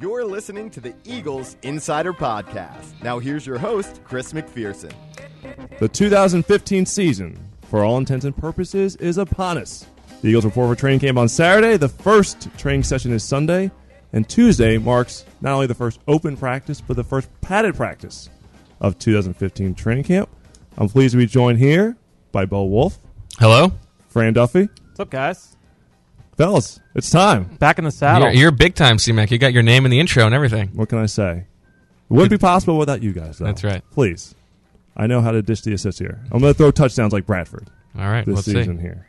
You're listening to the Eagles Insider Podcast. Now, here's your host, Chris McPherson. The 2015 season, for all intents and purposes, is upon us. The Eagles report for training camp on Saturday. The first training session is Sunday, and Tuesday marks not only the first open practice, but the first padded practice of 2015 training camp. I'm pleased to be joined here by Bo Wulf, Hello. Fran Duffy. What's up, guys? Fellas, it's time. Back in the saddle. You're, you're big time, C-Mac. You got your name in the intro and everything. What can I say? It wouldn't be possible without you guys, though. That's right. Please. I know how to dish the assist here. I'm going to throw touchdowns like Bradford. All right. this let's season see. here.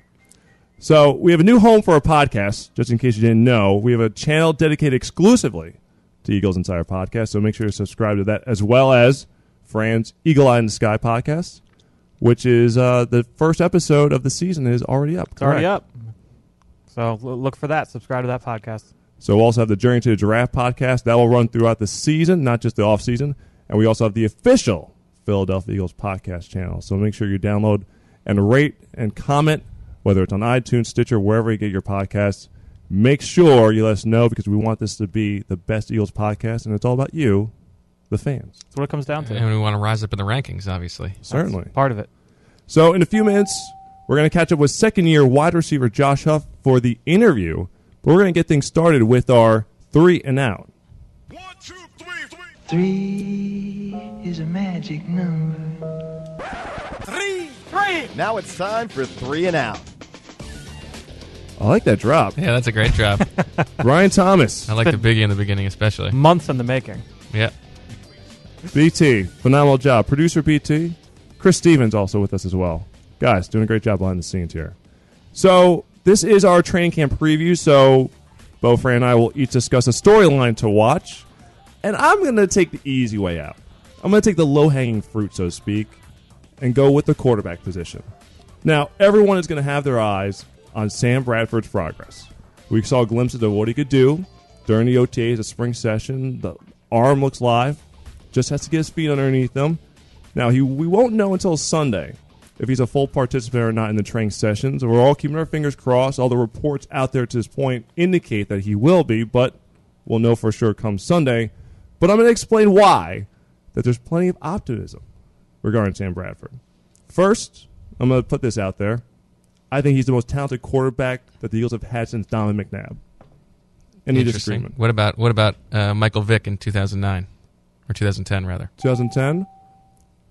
So we have a new home for our podcast. Just in case you didn't know, we have a channel dedicated exclusively to Eagles Insider Podcast. So make sure to subscribe to that, as well as Fran's Eagle Eye in the Sky podcast, which is uh, the first episode of the season is already up. It's already up. So look for that. Subscribe to that podcast. So we'll also have the Journey to the Draft podcast that will run throughout the season, not just the off season. And we also have the official Philadelphia Eagles podcast channel. So make sure you download and rate and comment, whether it's on iTunes, Stitcher, wherever you get your podcasts. Make sure you let us know because we want this to be the best Eagles podcast, and it's all about you, the fans. That's what it comes down to. And we want to rise up in the rankings, obviously. Certainly. Part of it. So in a few minutes, we're going to catch up with second-year wide receiver Josh Huff for the interview. But we're going to get things started with our three and out. Three is a magic number. Three, three. Now it's time for three and out. I like that drop. Yeah, that's a great drop. Ryan Thomas, I like the biggie in the beginning, especially. Months in the making. Yeah. BT, phenomenal job. Producer BT, Chris Stevens also with us as well. Guys, doing a great job behind the scenes here. So this is our training camp preview. So Bo, Fran, and I will each discuss a storyline to watch, and I'm going to take the easy way out. I'm going to take the low hanging fruit, so to speak, and go with the quarterback position. Now, everyone is going to have their eyes on Sam Bradford's progress. We saw glimpses of what he could do during the OTAs, the spring session. The arm looks live. Just has to get his feet underneath him. Now, he, we won't know until Sunday if he's a full participant or not in the training sessions. We're all keeping our fingers crossed. All the reports out there to this point indicate that he will be, but we'll know for sure come Sunday. But I'm going to explain why that there's plenty of optimism regarding Sam Bradford. First, I'm going to put this out there. I think he's the most talented quarterback that the Eagles have had since Donovan McNabb. Any Interesting. disagreement? What about what about uh, Michael Vick in 2009 or 2010 rather? 2010,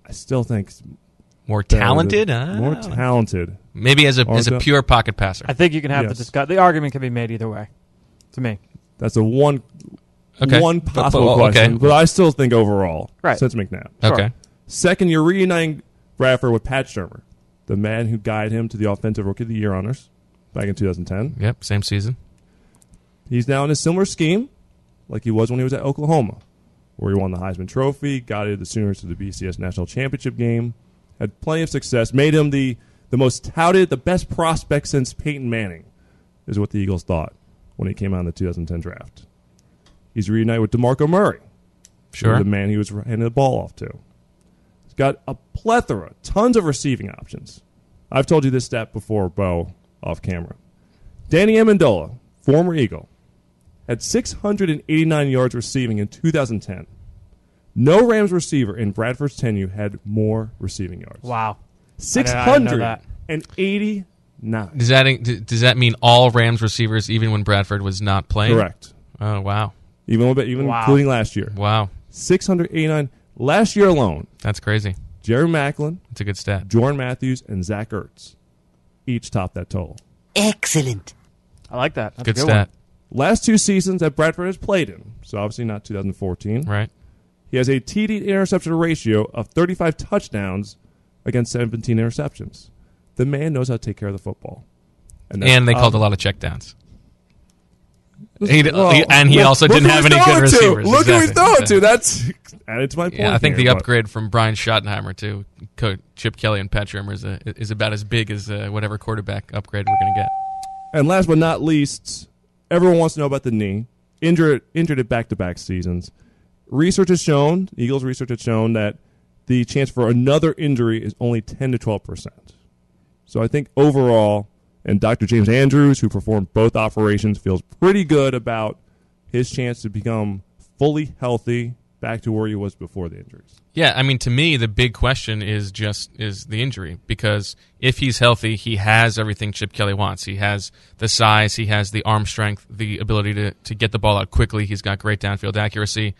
I still think More talented? Uh, more talented. Maybe as a as a pure pocket passer. I think you can have Yes. the discuss. The argument can be made either way. To me, That's a one Okay. one But- possible but- okay. question, but I still think overall Right. since McNabb. Sure. Okay. Second, you're reuniting Bradford with Pat Shurmur, the man who guided him to the Offensive Rookie of the Year honors back in 2010. Yep. Same season. He's now in a similar scheme like he was when he was at Oklahoma, where he won the Heisman Trophy, guided the Sooners to the BCS National Championship game, had plenty of success, made him the, the most touted, the best prospect since Peyton Manning, is what the Eagles thought when he came out in the 2010 draft. He's reunited with DeMarco Murray, Sure. the man he was handing the ball off to. He's got a plethora, tons of receiving options. I've told you this stat before, Bo, off camera. Danny Amendola, former Eagle, had 689 yards receiving in 2010. No Rams receiver in Bradford's tenure had more receiving yards. wow. I didn't- know that. 689. Does that does that mean all Rams receivers, even when Bradford was not playing? Correct. Oh wow, Even a little bit, even Wow. including last year. wow, 689 last year alone. that's crazy. Jerry Maclin, That's a good stat. Jordan Matthews, and Zach Ertz each topped that total. Excellent. I like that. That's Good, a good stat. Last two seasons that Bradford has played in, so obviously not 2014, Right. He has a TD interception ratio of 35 touchdowns against 17 interceptions. The man knows how to take care of the football. that's And they called a lot of checkdowns. He, Well, he- and he look- also didn't have any good throwing to. receivers. Look who he's Exactly. throwing to. That's added to my point. Yeah, I think the here, but- upgrade from Brian Schottenheimer to Chip Kelly and Pat Shurmur is, a, is about as big as uh, whatever quarterback upgrade we're going to get. And last but not least, everyone wants to know about the knee. Injured, injured it back to back seasons. Research has shown, Eagles research has shown that the chance for another injury is only 10 to 12%. So I think overall, and Dr. James Andrews, who performed both operations, feels pretty good about his chance to become fully healthy, back to where he was before the injuries. Yeah, I mean, to me, the big question is just is the injury because if he's healthy, he has everything Chip Kelly wants. He has the size, he has the arm strength, the ability to, to get the ball out quickly. He's got great downfield accuracy.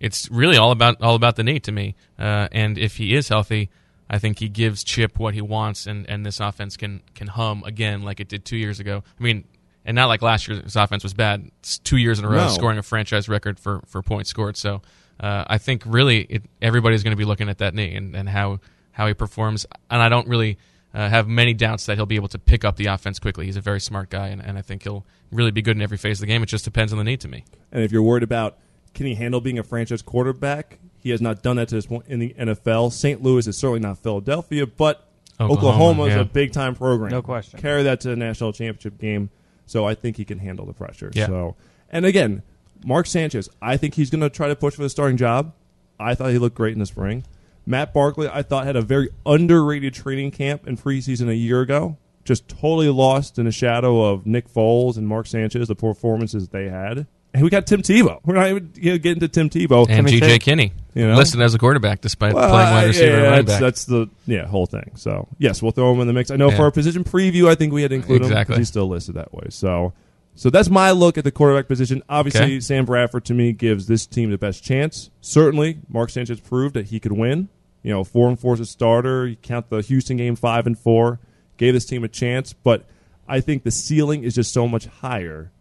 It's really all about all about the knee to me. Uh, and if he is healthy, I think he gives Chip what he wants, and, and this offense can can hum again like it did two years ago. I mean, and not like last year's offense was bad. It's two years in a row No. scoring a franchise record for for points scored. So uh, I think really it, everybody's going to be looking at that knee and, and how how he performs. And I don't really uh, have many doubts that he'll be able to pick up the offense quickly. He's a very smart guy, and, and I think he'll really be good in every phase of the game. It just depends on the knee to me. And if you're worried about can he handle being a franchise quarterback, he has not done that to this point in the NFL. St. Louis is certainly not Philadelphia, but Oklahoma, Oklahoma, is yeah. a big time program. No question. Carry that to the national championship game. So I think he can handle the pressure. Yeah. So and again, Mark Sanchez, I think he's going to try to push for the starting job. I thought he looked great in the spring. Matt Barkley, I thought had a very underrated training camp and preseason a year ago. Just totally lost in the shadow of Nick Foles and Mark Sanchez, the performances they had. And we got Tim Tebow. We're not even you know, getting to Tim Tebow. And Timmy G.J. Kinne You know? listed as a quarterback despite Well, playing wide receiver yeah, and that's, back. that's the yeah whole thing. So yes, we'll throw him in the mix. I know Yeah. for our position preview, I think we had to include him Exactly. because he's still listed that way. So so that's my look at the quarterback position. Obviously, Okay. Sam Bradford to me gives this team the best chance. Certainly, Mark Sanchez proved that he could win. You know, four and four as a starter. You count the Houston game five and four, gave this team a chance. But I think the ceiling is just so much higher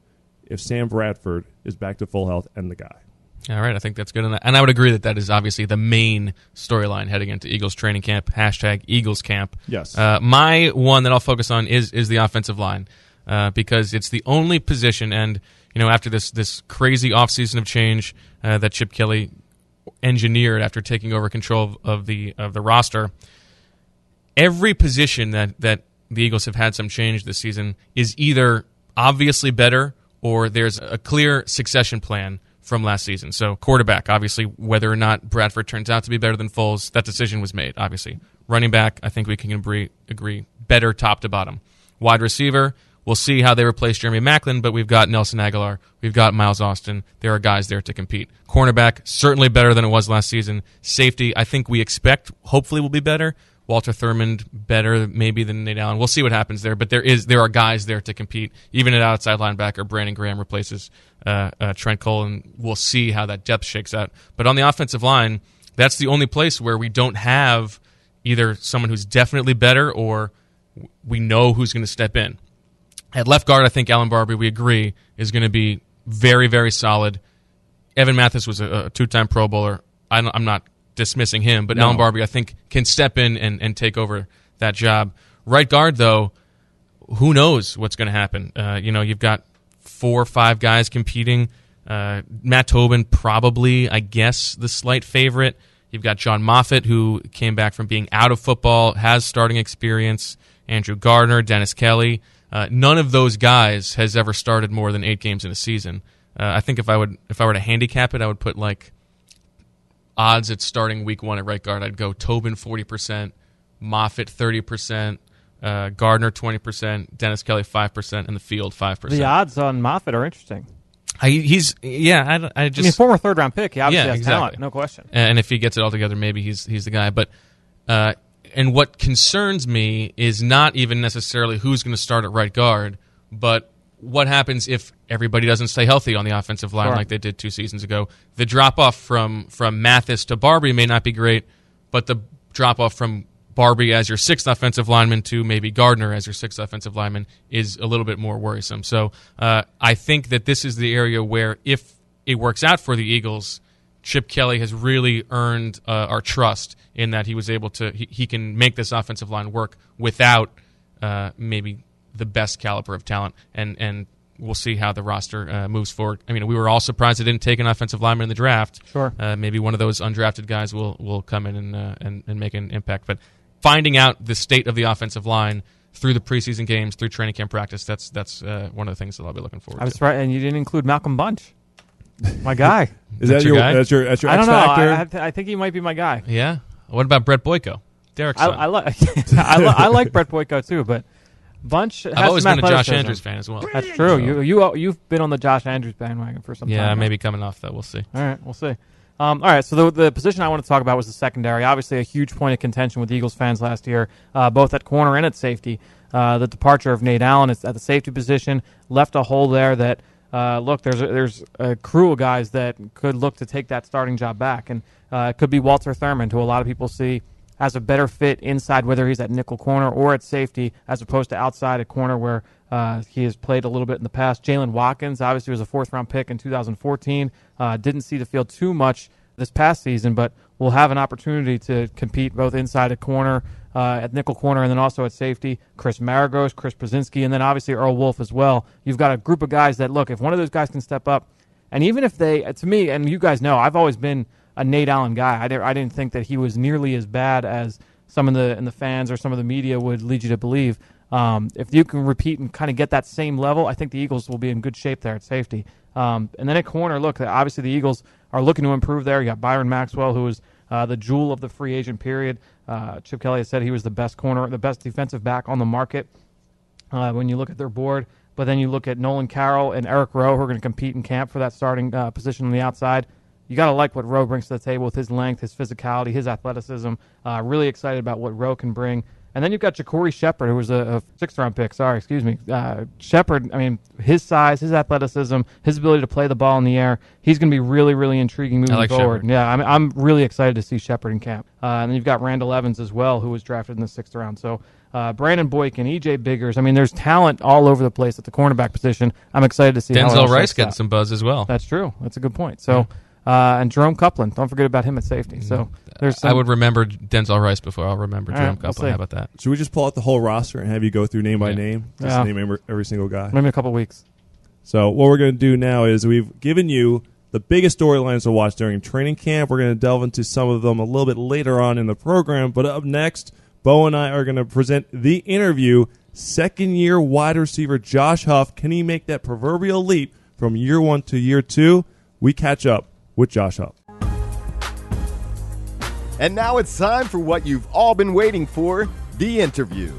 if Sam Bradford is back to full health and the guy. All right, I think that's good. And I- And I would agree that that is obviously the main storyline heading into Eagles training camp. Hashtag Eagles camp. Yes. Uh, my one that I'll focus on is is the offensive line uh, because it's the only position, and you know, after this this crazy offseason of change uh, that Chip Kelly engineered after taking over control of, of the of the roster, every position that that the Eagles have had some change this season is either obviously better or there's a clear succession plan from last season. So quarterback, obviously, whether or not Bradford turns out to be better than Foles, that decision was made. Obviously, running back, I think we can agree agree better top to bottom. Wide receiver, we'll see how they replace Jeremy Maclin, but we've got Nelson Agholor, we've got Miles Austin. There are guys there to compete. Cornerback, certainly better than it was last season. Safety, I think we expect, hopefully, will be better. Walter Thurmond better maybe than Nate Allen. We'll see what happens there, but there is there are guys there to compete. Even at outside linebacker, Brandon Graham replaces uh, uh, Trent Cole, and we'll see how that depth shakes out. But on the offensive line, that's the only place where we don't have either someone who's definitely better or we know who's going to step in. At left guard, I think Allen Barbre, we agree, is going to be very, very solid. Evan Mathis was a, a two-time Pro Bowler. I I'm not dismissing him, but Allen Barbre, I think, can step in and, and take over that job. Right guard, though, who knows what's going to happen? Uh, you know, you've got four or five guys competing. Uh, Matt Tobin, probably, I guess, the slight favorite. You've got John Moffitt, who came back from being out of football, has starting experience. Andrew Gardner, Dennis Kelly. Uh, none of those guys has ever started more than eight games in a season. Uh, I think if I would, if I were to handicap it, I would put like odds at starting week one at right guard. I'd go Tobin forty percent, Moffitt thirty percent, uh, Gardner twenty percent, Dennis Kelly five percent, and the field five percent. The odds on Moffitt are interesting. I, he's yeah. I, I I just mean, former third round pick. He obviously Yeah, has exactly. talent, no question. and if he gets it all together, maybe he's he's the guy. But uh, and what concerns me is not even necessarily who's going to start at right guard, but what happens if everybody doesn't stay healthy on the offensive line Sure. like they did two seasons ago. The drop off from from Mathis to Barbre may not be great, but the drop off from Barbre as your sixth offensive lineman to maybe Gardner as your sixth offensive lineman is a little bit more worrisome. So uh, I think that this is the area where if it works out for the Eagles, Chip Kelly has really earned uh, our trust in that he was able to he, he can make this offensive line work without uh, maybe the best caliber of talent and and we'll see how the roster uh, moves forward. I mean, we were all surprised they didn't take an offensive lineman in the draft. Sure. Uh, maybe one of those undrafted guys will will come in and, uh, and and make an impact. But finding out the state of the offensive line through the preseason games, through training camp practice, that's that's uh, one of the things that I'll be looking forward I was to. right, and you didn't include Malcolm Bunche, my guy. Is That's that your your guy? that's your that's your I X don't know. factor? I, I, th- I think he might be my guy. Yeah. What about Brett Boyko? Derek's I, son. I, like I, li- I like Brett Boyko too, but Bunche. Has I've always been a Josh. Andrews fan as well. That's true. You you you've been on the Josh Andrews bandwagon for some time. Yeah, maybe coming off that. We'll see. All right, we'll see. Um, all right, so the, the position I want to talk about was the secondary. Obviously, a huge point of contention with Eagles fans last year, uh, both at corner and at safety. Uh, the departure of Nate Allen at the safety position left a hole there that uh, look there's a, there's a crew of guys that could look to take that starting job back, and uh, it could be Walter Thurmond, who a lot of people see as a better fit inside, whether he's at nickel corner or at safety, as opposed to outside at corner where uh, he has played a little bit in the past. Jaylen Watkins obviously was a fourth round pick in 2014. Uh, didn't see the field too much this past season, but will have an opportunity to compete both inside at corner, uh, at nickel corner, and then also at safety. Chris Maragos, Chris Prosinski, and then obviously Earl Wolff as well. You've got a group of guys that look. If one of those guys can step up, and even if they, to me, and you guys know, I've always been a Nate Allen guy. I, I didn't think that he was nearly as bad as some of the and the fans or some of the media would lead you to believe. Um, if you can repeat and kind of get that same level, I think the Eagles will be in good shape there at safety. Um, and then at corner, look, obviously the Eagles are looking to improve there. You got Byron Maxwell, who was uh, the jewel of the free agent period. Uh, Chip Kelly has said he was the best corner, the best defensive back on the market uh, when you look at their board. But then you look at Nolan Carroll and Eric Rowe, who are going to compete in camp for that starting uh, position on the outside. You got to like what Rowe brings to the table with his length, his physicality, his athleticism. Uh, really excited about what Rowe can bring. And then you've got JaCorey Shepherd, who was a, a sixth round pick. Sorry, excuse me. Uh, Shepherd, I mean, his size, his athleticism, his ability to play the ball in the air, he's going to be really, really intriguing moving like forward. Shepherd. Yeah, I'm, I'm really excited to see Shepherd in camp. Uh, and then you've got Randall Evans as well, who was drafted in the sixth round. So uh, Brandon Boykin, EJ Biggers. I mean, there's talent all over the place at the cornerback position. I'm excited to see how it all Denzel Rice getting some buzz as well. That's true. That's a good point. So, uh, and Jerome Couplin. Don't forget about him at safety. So there's some, I would remember Denzel Rice before I'll remember All Jerome right, we'll How about that? Should we just pull out the whole roster and have you go through name by name? Just Yeah. name every, every single guy. maybe a couple weeks. So what we're going to do now is we've given you the biggest storylines to watch during training camp. We're going to delve into some of them a little bit later on in the program. But up next, Bo and I are going to present the interview. Second year wide receiver Josh Huff. Can he make that proverbial leap from year one to year two? We catch up with Josh Huff. And now it's time for what you've all been waiting for the interview.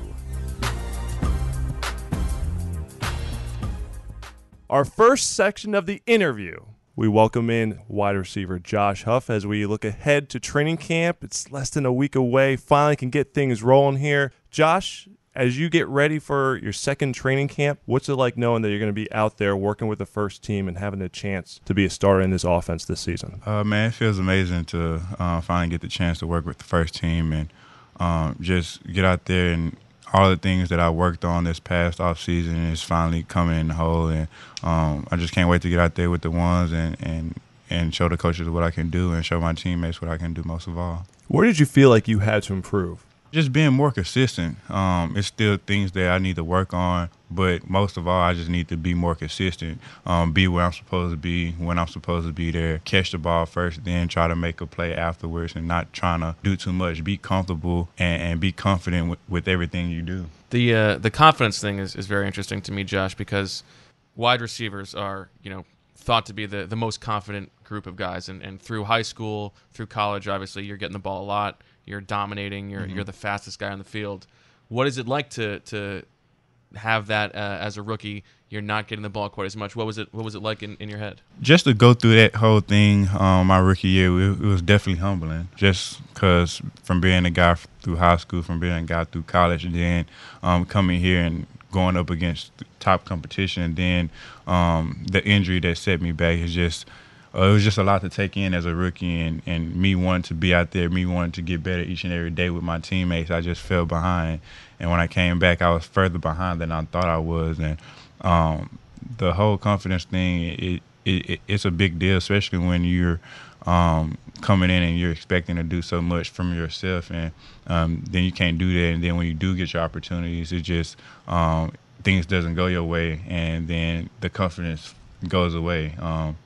Our first section of the interview, we welcome in wide receiver Josh Huff as we look ahead to training camp. It's less than a week away. Finally, can get things rolling here. Josh, as you get ready for your second training camp, what's it like knowing that you're going to be out there working with the first team and having a chance to be a starter in this offense this season? Uh, man, it feels amazing to uh, finally get the chance to work with the first team and um, just get out there and all the things that I worked on this past off season is finally coming in whole, and um, I just can't wait to get out there with the ones and, and and show the coaches what I can do and show my teammates what I can do most of all. Where did you feel like you had to improve? Just being more consistent. Um, it's still things that I need to work on, but most of all, I just need to be more consistent. Um, be where I'm supposed to be when I'm supposed to be there. Catch the ball first, then try to make a play afterwards, and not trying to do too much. Be comfortable and, and be confident with, with everything you do. The uh, the confidence thing is, is very interesting to me, Josh, because wide receivers are you know thought to be the, the most confident group of guys, and, and through high school, through college, obviously you're getting the ball a lot, you're dominating, you're you're the fastest guy on the field. What is it like to to have that uh, as a rookie? You're not getting the ball quite as much. What was it? What was it like in, in your head? just to go through that whole thing um, my rookie year, it, it was definitely humbling. Just because from being a guy through high school, from being a guy through college, and then um, coming here and going up against top competition, and then um, the injury that set me back is just. Uh, it was just a lot to take in as a rookie, and, and me wanting to be out there, me wanting to get better each and every day with my teammates. I just fell behind, and when I came back, I was further behind than I thought I was, and um, the whole confidence thing it, it, it it's a big deal, especially when you're um, coming in and you're expecting to do so much from yourself, and um, then you can't do that. And then when you do get your opportunities, it just um, things doesn't go your way, and then the confidence goes away, um,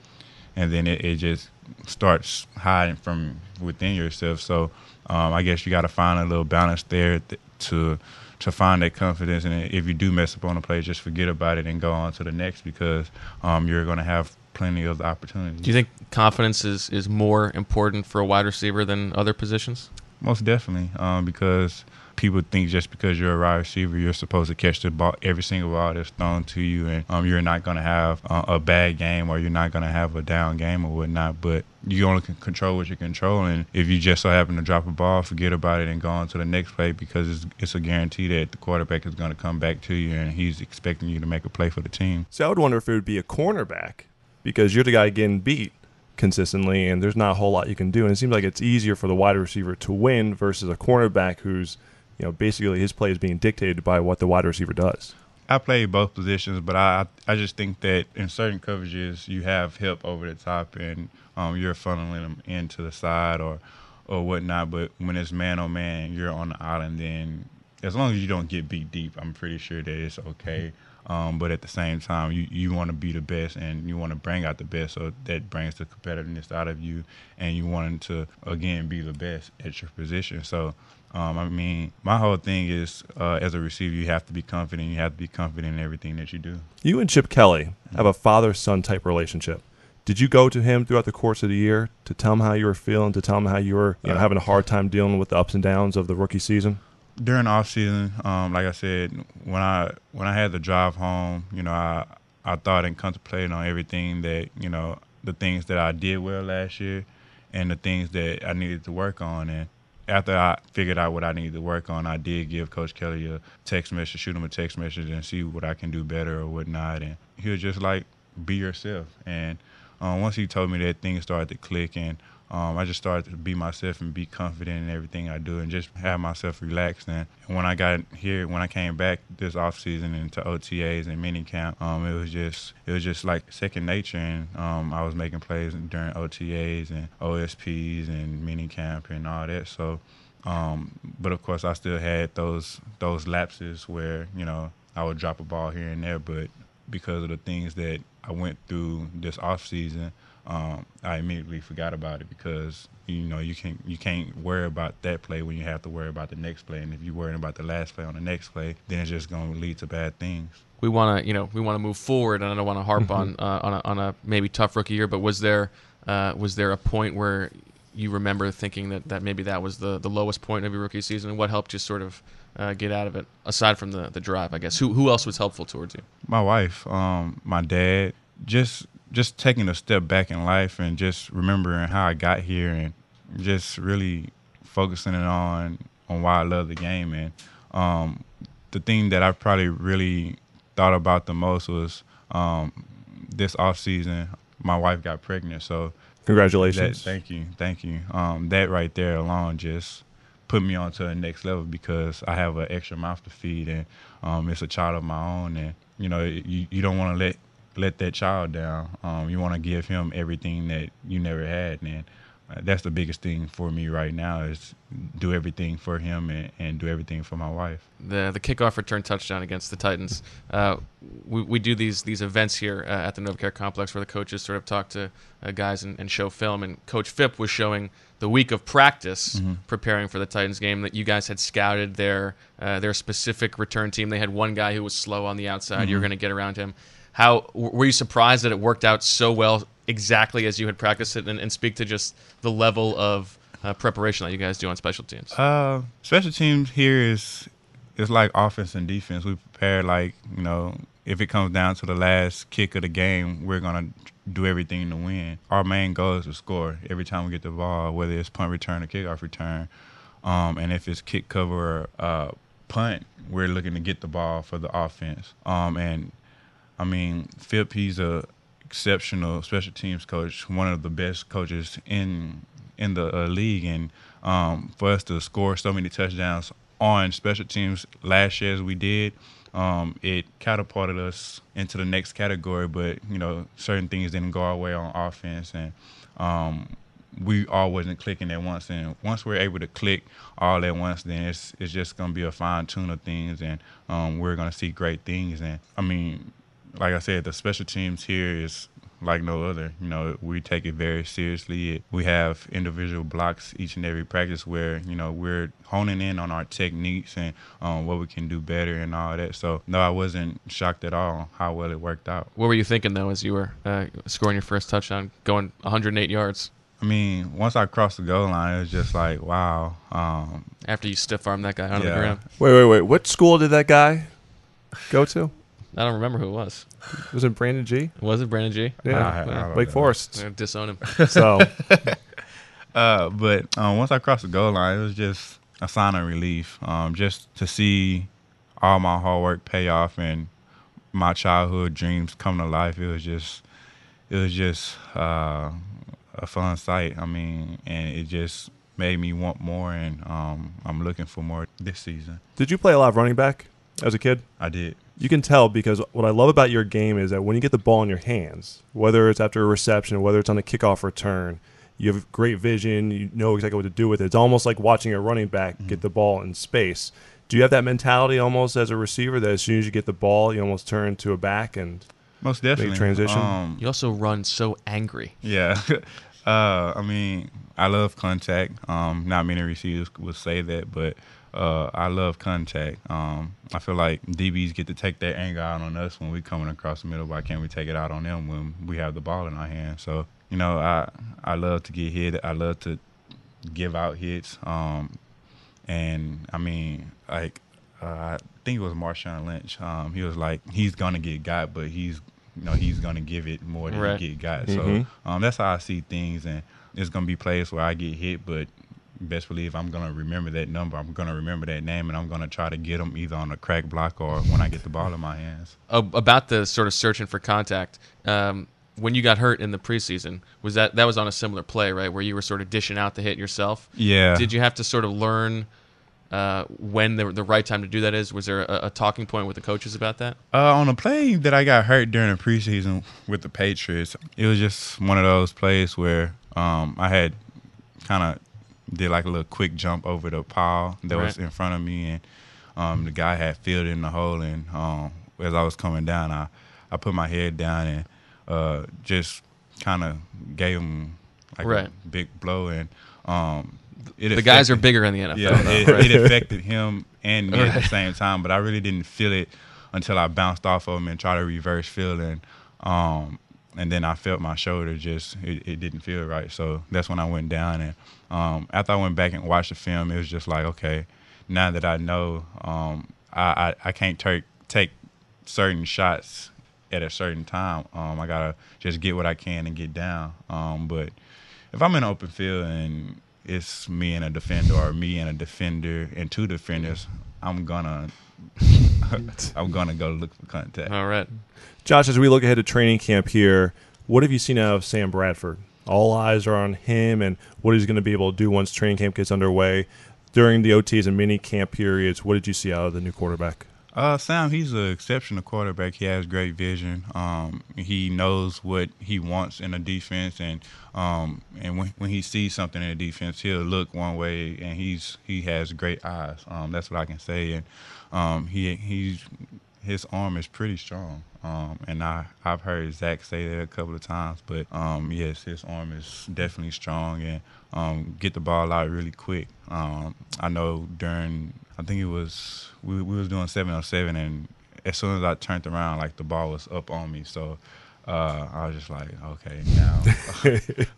and then it, it just starts hiding from within yourself. So um, I guess you got to find a little balance there th- to to find that confidence. And if you do mess up on a play, just forget about it and go on to the next because um, you're going to have plenty of opportunities. Do you think confidence is, is more important for a wide receiver than other positions? most definitely, um, because people think just because you're a wide receiver, you're supposed to catch the ball, every single ball that's thrown to you, and um, you're not going to have uh, a bad game or you're not going to have a down game or whatnot. But you only can control what you control, and if you just so happen to drop a ball, forget about it and go on to the next play because it's, it's a guarantee that the quarterback is going to come back to you and he's expecting you to make a play for the team. So I would wonder if it would be a cornerback because you're the guy getting beat consistently, and there's not a whole lot you can do. And it seems like it's easier for the wide receiver to win versus a cornerback who's, you know, basically his play is being dictated by what the wide receiver does. I play both positions, but I I just think that in certain coverages you have help over the top and um, you're funneling them into the side or or whatnot. But when it's man on man, you're on the island. Then as long as you don't get beat deep, I'm pretty sure that it's okay. Um, but at the same time, you, you want to be the best and you want to bring out the best. So that brings the competitiveness out of you, and you want to again be the best at your position. So. Um, I mean, my whole thing is uh, as a receiver, you have to be confident. You have to be confident in everything that you do. You and Chip Kelly have a father son type relationship. Did you go to him throughout the course of the year to tell him how you were feeling, to tell him how you were you know, Uh, having a hard time dealing with the ups and downs of the rookie season? During off season, um, like I said, when I when I had to drive home, you know, I I thought and contemplated on everything that you know the things that I did well last year, and the things that I needed to work on. And after I figured out what I needed to work on, I did give Coach Kelly a text message, shoot him a text message, and see what I can do better or whatnot. And he was just like, "Be yourself." And um, once he told me that, things started to click, and um, I just started to be myself and be confident in everything I do, and just have myself relaxed. And when I got here, when I came back this off season into OTAs and mini camp, um, it was just it was just like second nature, and um, I was making plays during OTAs and OSPs and mini camp and all that. So. Um, but of course, I still had those those lapses where you know I would drop a ball here and there, but because of the things that I went through this off season, um, I immediately forgot about it because you know you can't you can't worry about that play when you have to worry about the next play, and if you're worrying about the last play on the next play, then it's just going to lead to bad things. we want to you know we want to move forward and I don't want to harp on uh, on a, on a maybe tough rookie year but was there uh, was there a point where you remember thinking that, that maybe that was the, the lowest point of your rookie season? And what helped you sort of uh, get out of it aside from the, the drive I guess? Who who else was helpful towards you? My wife, um, my dad, just just taking a step back in life and just remembering how I got here and just really focusing it on on why I love the game and um, the thing that I probably really thought about the most was um, this off season. My wife got pregnant, so that, Congratulations. thank you, thank you. Um, that right there alone just put me on to the next level because I have an extra mouth to feed and um, it's a child of my own and you know you, you don't want to let let that child down. Um, you want to give him everything that you never had and uh, that's the biggest thing for me right now is do everything for him and, and do everything for my wife. the the kickoff return touchdown against the Titans. Uh, we, we do these these events here uh, at the NovaCare complex where the coaches sort of talk to uh, guys and, and show film. And Coach Fipp was showing the week of practice preparing for the Titans game that you guys had scouted their uh, their specific return team. They had one guy who was slow on the outside. You were going to get around him. How were you surprised that it worked out so well, exactly as you had practiced it, and, and speak to just the level of uh, preparation that you guys do on special teams? Uh, special teams here is it's like offense and defense. We prepare like you know if it comes down to the last kick of the game, we're gonna do everything to win. Our main goal is to score every time we get the ball, whether it's punt return or kickoff return. Um, and if it's kick cover or uh, punt, we're looking to get the ball for the offense. Um, and I mean, Fipp, he's a exceptional special teams coach, one of the best coaches in in the uh, league, and um, for us to score so many touchdowns on special teams last year as we did, um, it catapulted us into the next category. But you know, certain things didn't go our way on offense, and um, we all wasn't clicking at once. And once we're able to click all at once, then it's it's just gonna be a fine tune of things, and um, we're gonna see great things. And I mean, like I said, the special teams here is like no other. You know, we take it very seriously. We have individual blocks each and every practice where you know we're honing in on our techniques and um, what we can do better and all that. So no, I wasn't shocked at all how well it worked out. What were you thinking though as you were uh, scoring your first touchdown, going 108 yards? I mean, once I crossed the goal line, it was just like, wow. Um, After you stiff arm that guy onto the ground. Wait, wait, wait. What school did that guy go to? I don't remember who it was. Was it Brandon G? Was it Brandon G? Yeah, I- I don't Wake know. Forest. I'm disown him. So Uh, but um, once I crossed the goal line, it was just a sign of relief. Um, just to see all my hard work pay off and my childhood dreams come to life. It was just, it was just uh, a fun sight. I mean, and it just made me want more, and um, I'm looking for more this season. Did you play a lot of running back as a kid? I did. You can tell because what I love about your game is that when you get the ball in your hands, whether it's after a reception, whether it's on a kickoff return, you have great vision. You know exactly what to do with it. It's almost like watching a running back get the ball in space. Do you have that mentality almost as a receiver that as soon as you get the ball, you almost turn to a back and Most definitely. transition? Um, You also run so angry. Yeah. uh, I mean, I love contact. Um, not many receivers would say that, but uh, I love contact. Um, I feel like DBs get to take their anger out on us when we're coming across the middle. Why can't we take it out on them when we have the ball in our hands? So, you know, I I love to get hit. I love to give out hits. Um, and I mean, like, uh, I think it was Marshawn Lynch. Um, he was like, he's gonna get got, but he's, you know, he's gonna give it more than Right. he get got. Mhm. So um, that's how I see things, and it's gonna be plays where I get hit, but best believe I'm gonna remember that number. I'm gonna remember that name, and I'm gonna try to get them either on a crack block or when I get the ball in my hands. About the sort of searching for contact. Um, when you got hurt in the preseason, was that that was on a similar play, right, where you were sort of dishing out the hit yourself? Yeah. Did you have to sort of learn uh, when the the right time to do that is? Was there a, a talking point with the coaches about that? Uh, on a play that I got hurt during the preseason with the Patriots, it was just one of those plays where um, I had kind of did like a little quick jump over the pile that was in front of me, and um, the guy had filled in the hole. And um, as I was coming down, I, I put my head down and uh, just kind of gave him like Right. a big blow. And um, it The guys are bigger in the NFL. yeah, though, it, right? it affected him and me at the same time, but I really didn't feel it until I bounced off of him and tried to reverse feel and um and then I felt my shoulder just it, it didn't feel right. So that's when I went down and um after I went back and watched the film, it was just like, okay, now that I know um I I, I can't take take certain shots at a certain time. Um I gotta just get what I can and get down. Um but if I'm in an open field and it's me and a defender or me and a defender and two defenders, I'm gonna I'm gonna go look for contact. All right. Josh, as we look ahead to training camp here, what have you seen out of Sam Bradford? All eyes are on him and what he's going to be able to do once training camp gets underway. During the OTs and mini camp periods, what did you see out of the new quarterback? Uh, Sam, he's an exceptional quarterback. He has great vision. Um, he knows what he wants in a defense, and um, and when when he sees something in a defense, he'll look one way, and he's he has great eyes. Um, that's what I can say, and um, he he's his arm is pretty strong. Um, and I I've heard Zach say that a couple of times, but um, yes, his arm is definitely strong and um, get the ball out really quick. Um, I know during I think it was we we was doing seven on seven, and as soon as I turned around, like the ball was up on me, so. Uh, I was just like, okay, now,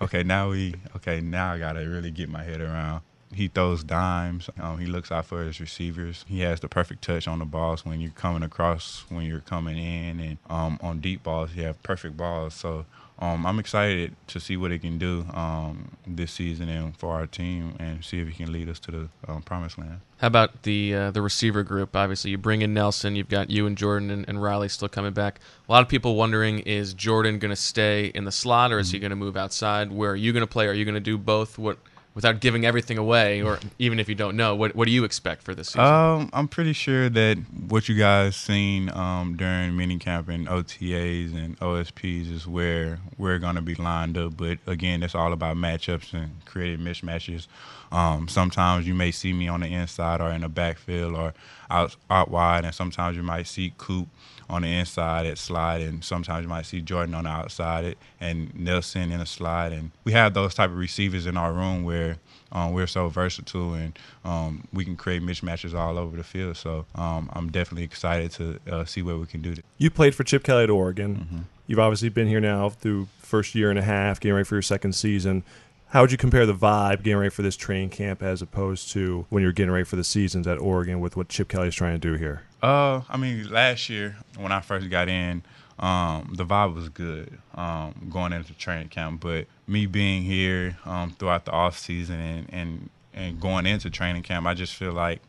okay, now we, okay, now I gotta really get my head around. He throws dimes. Um, he looks out for his receivers. He has the perfect touch on the balls when you're coming across, when you're coming in, and um, on deep balls, he have perfect balls. So um, I'm excited to see what he can do um, this season and for our team, and see if he can lead us to the um, promised land. How about the uh, the receiver group? Obviously, you bring in Nelson. You've got you and Jordan and, and Riley still coming back. A lot of people wondering: Is Jordan going to stay in the slot, or is he Mm-hmm. going to move outside? Where are you going to play? Are you going to do both? What without giving everything away, or even if you don't know, what what do you expect for this season? Um, I'm pretty sure that what you guys seen um, during minicamp and OTAs and OSPs is where we're going to be lined up. But again, it's all about matchups and creating mismatches. Um, sometimes you may see me on the inside or in the backfield or out out wide, and sometimes you might see Coop on the inside at slide, and sometimes you might see Jordan on the outside it, and Nelson in a slide. And we have those type of receivers in our room where um, we're so versatile and um, we can create mismatches all over the field. So um, I'm definitely excited to uh, see what we can do. You played for Chip Kelly at Oregon. You've obviously been here now through first year and a half, getting ready for your second season. How would you compare the vibe getting ready for this training camp as opposed to when you're getting ready for the seasons at Oregon with what Chip Kelly's trying to do here? Uh, I mean, last year when I first got in, um, the vibe was good um, going into training camp. But me being here um, throughout the off season and, and and going into training camp, I just feel like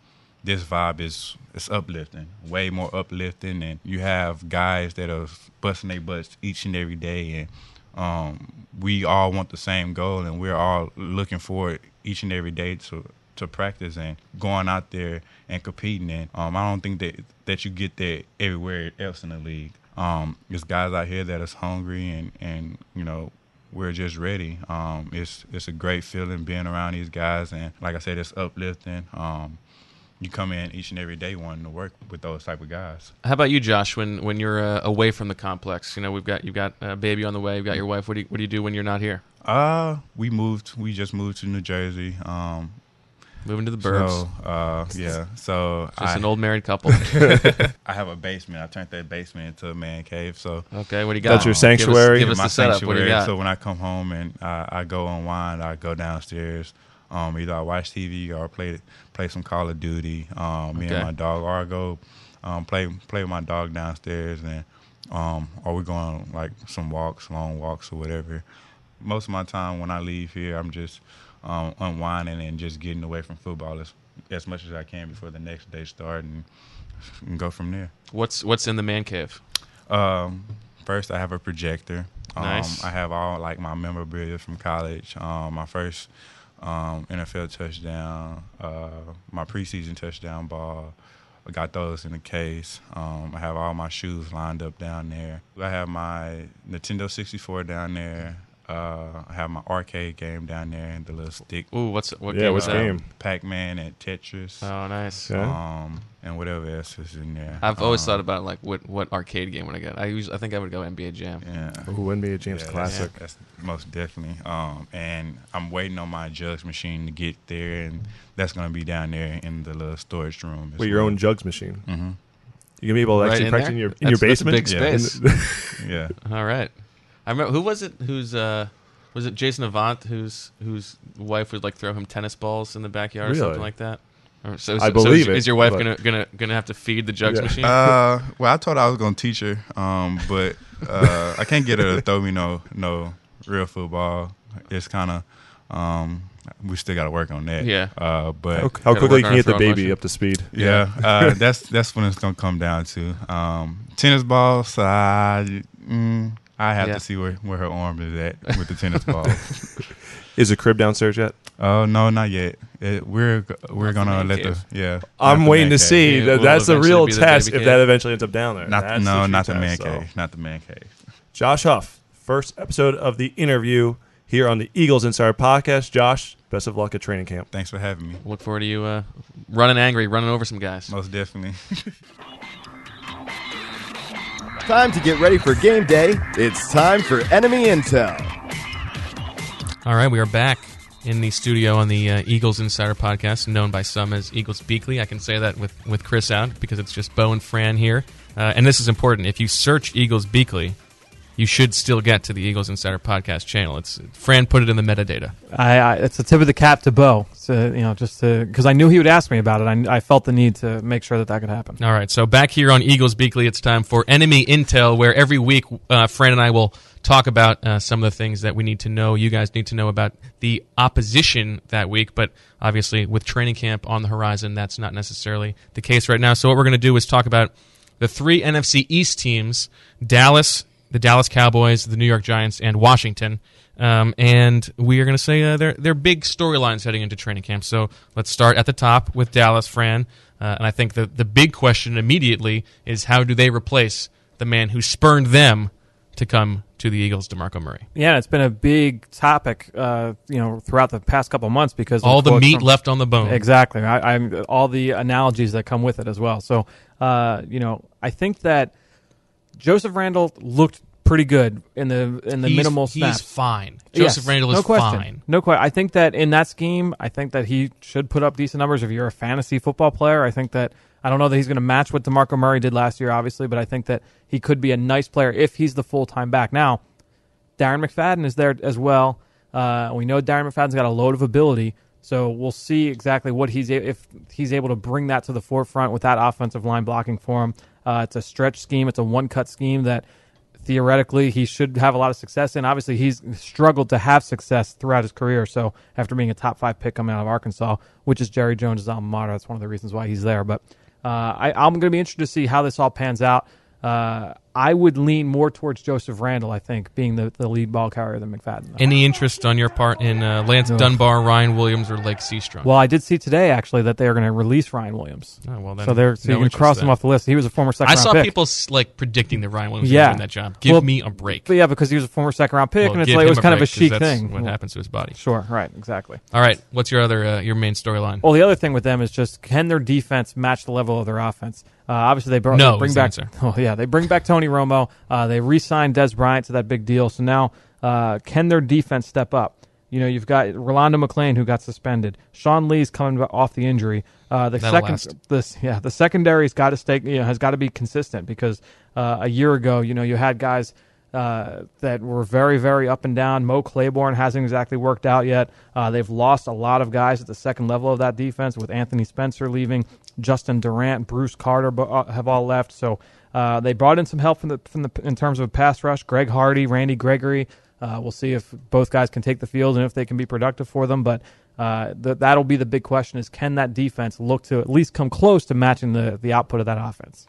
this vibe is it's uplifting, way more uplifting, and you have guys that are busting their butts each and every day, and um, we all want the same goal, and we're all looking forward each and every day to to practice and going out there and competing. And um, I don't think that that you get that everywhere else in the league. Um, there's guys out here that is hungry and and you know we're just ready. Um, it's it's a great feeling being around these guys, and like I said, it's uplifting. Um, you come in each and every day wanting to work with those type of guys. How about you, Josh? When when you're uh, away from the complex, you know we've got you've got a baby on the way, you've got your wife. What do you, what do you do when you're not here? Uh, we moved. We just moved to New Jersey. Um, Moving to the burbs. So, uh, yeah. So Just I, an old married couple. I have a basement. I turned that basement into a man cave. So okay, what do you got? That's your Give us- sanctuary? Give us, my the setup. What do you sanctuary. got? So when I come home and I, I go unwind, I go downstairs. Um, either I watch TV or play play some Call of Duty. Um, me Okay. and my dog, or I go um, play play with my dog downstairs, and um, or we go on like some walks, long walks or whatever. Most of my time when I leave here, I'm just um, unwinding and just getting away from football as as much as I can before the next day start, and, and go from there. What's what's in the man cave? Um, first, I have a projector. Um, Nice. I have all like my memorabilia from college. Um, my first um, NFL touchdown, uh, my preseason touchdown ball. I got those in the case. Um, I have all my shoes lined up down there. I have my Nintendo 64 down there. Uh, I have my arcade game down there and the little stick. Ooh, what's what Yeah, game what is that? game? Pac-Man and Tetris. Oh, nice. Yeah. Um, and whatever else is in there. I've always Um, thought about like what what arcade game would I get? I usually I think I would go NBA Jam. Yeah. Ooh, NBA James Yeah, Classic. That's, that's most definitely. Um, and I'm waiting on my jugs machine to get there, and that's gonna be down there in the little storage room. as With your own jugs machine. Mm-hmm. You can be able to Right actually in practice there? in your in your That's- that's a basement. big And- space. Yeah. All right. I remember who was it? Who's uh was it Jason Avant whose whose wife would like throw him tennis balls in the backyard or something like that? Or, so, I so believe is, it, Is your wife but- gonna gonna gonna have to feed the jugs Yeah. machine? Uh, well, I told her I was gonna teach her, um, but uh, I can't get her to throw me no no real football. It's kind of um, we still got to work on that. Yeah. Uh, but how, how quickly work can on you get the baby motion. up to speed? Yeah, uh, that's that's when it's gonna come down to um, tennis balls. I mm, I have Yeah. to see where, where her arm is at with the tennis ball. Is the crib downstairs yet? Oh no, not yet. It, we're we're Not gonna man let cave. the yeah. I'm the waiting to cave. see. Yeah, that, will that's the real be the test if that eventually ends up down there. Not no, true not the test, man so. cave. Not the man cave. Josh Huff, first episode of the interview here on the Eagles Insider Podcast. Josh, best of luck at training camp. Thanks for having me. Look forward to you uh, running angry, running over some guys. Most definitely. Time to get ready for game day. It's time for enemy intel. All right, we are back in the studio on the uh, Eagles Insider Podcast, known by some as Eagles Beakley. I can say that with, with Chris out because it's just Bo and Fran here. Uh, and this is important. If you search Eagles Beakley, you should still get to the Eagles Insider Podcast channel. It's Fran put it in the metadata. I, I it's a tip of the cap to Bo. So, you know, just to because I knew he would ask me about it. I, I felt the need to make sure that that could happen. All right, so back here on Eagles Beakley, it's time for Enemy Intel, where every week uh, Fran and I will talk about uh, some of the things that we need to know. You guys need to know about the opposition that week, but obviously with training camp on the horizon, that's not necessarily the case right now. So what we're going to do is talk about the three NFC East teams: Dallas, the Dallas Cowboys, the New York Giants, and Washington. Um, and we are going to say uh, they're, they're big storylines heading into training camp. So let's start at the top with Dallas, Fran. Uh, and I think the, the big question immediately is how do they replace the man who spurned them to come to the Eagles, DeMarco Murray? Yeah, it's been a big topic, uh, you know, throughout the past couple months because All the meat from- left on the bone. Exactly. I, I'm all the analogies that come with it as well. So, uh, you know, I think that Joseph Randle looked pretty good in the in the he's, minimal he's fine. Joseph Yes, Randle is no question. fine. No question. I think that in that scheme, I think that he should put up decent numbers. If you're a fantasy football player, I think that I don't know that he's going to match what Demarco Murray did last year, obviously, but I think that he could be a nice player if he's the full time back. Now, Darren McFadden is there as well. Uh, we know Darren McFadden's got a load of ability, so we'll see exactly what he's a- if he's able to bring that to the forefront with that offensive line blocking for him. Uh, it's a stretch scheme. It's a one cut scheme that theoretically he should have a lot of success in. Obviously, he's struggled to have success throughout his career. So after being a top five pick coming out of Arkansas, which is Jerry Jones' alma mater, that's one of the reasons why he's there. But uh, I, I'm going to be interested to see how this all pans out. Uh, I would lean more towards Joseph Randle, I think, being the, the lead ball carrier than McFadden. Any interest on your part in uh, Lance Dunbar, Ryan Williams, or Lache Seastrunk? Well, I did see today actually that they are going to release Ryan Williams. Oh, well, then so they're so no you can cross then. him off the list. He was a former second I saw pick. people like predicting that Ryan Williams Yeah. was doing that job. Give Well, me a break. But yeah, because he was a former second round pick, Well, and it's like it was kind of a chic thing. What Well, happens to his body? Sure, right, exactly. All right, what's your other uh, your main storyline? Well, the other thing with them is just can their defense match the level of their offense? Uh, obviously, they, brought, No they bring back. answer. Oh yeah, they bring back Tony Romo. Uh, they re-signed Dez Bryant to that big deal. So now, uh, can their defense step up? You know, you've got Rolando McClain who got suspended. Sean Lee's coming off the injury. Uh, the That'll second, this yeah, the secondary's got to stay. You know, has got to be consistent because uh, a year ago, you know, you had guys uh, that were very, very up and down. Mo Claiborne hasn't exactly worked out yet. Uh, they've lost a lot of guys at the second level of that defense with Anthony Spencer leaving, Justin Durant, Bruce Carter uh, have all left. So uh, they brought in some help from the from the in terms of pass rush. Greg Hardy, Randy Gregory. Uh, we'll see if both guys can take the field and if they can be productive for them. But uh, th- that'll be the big question: is can that defense look to at least come close to matching the the output of that offense?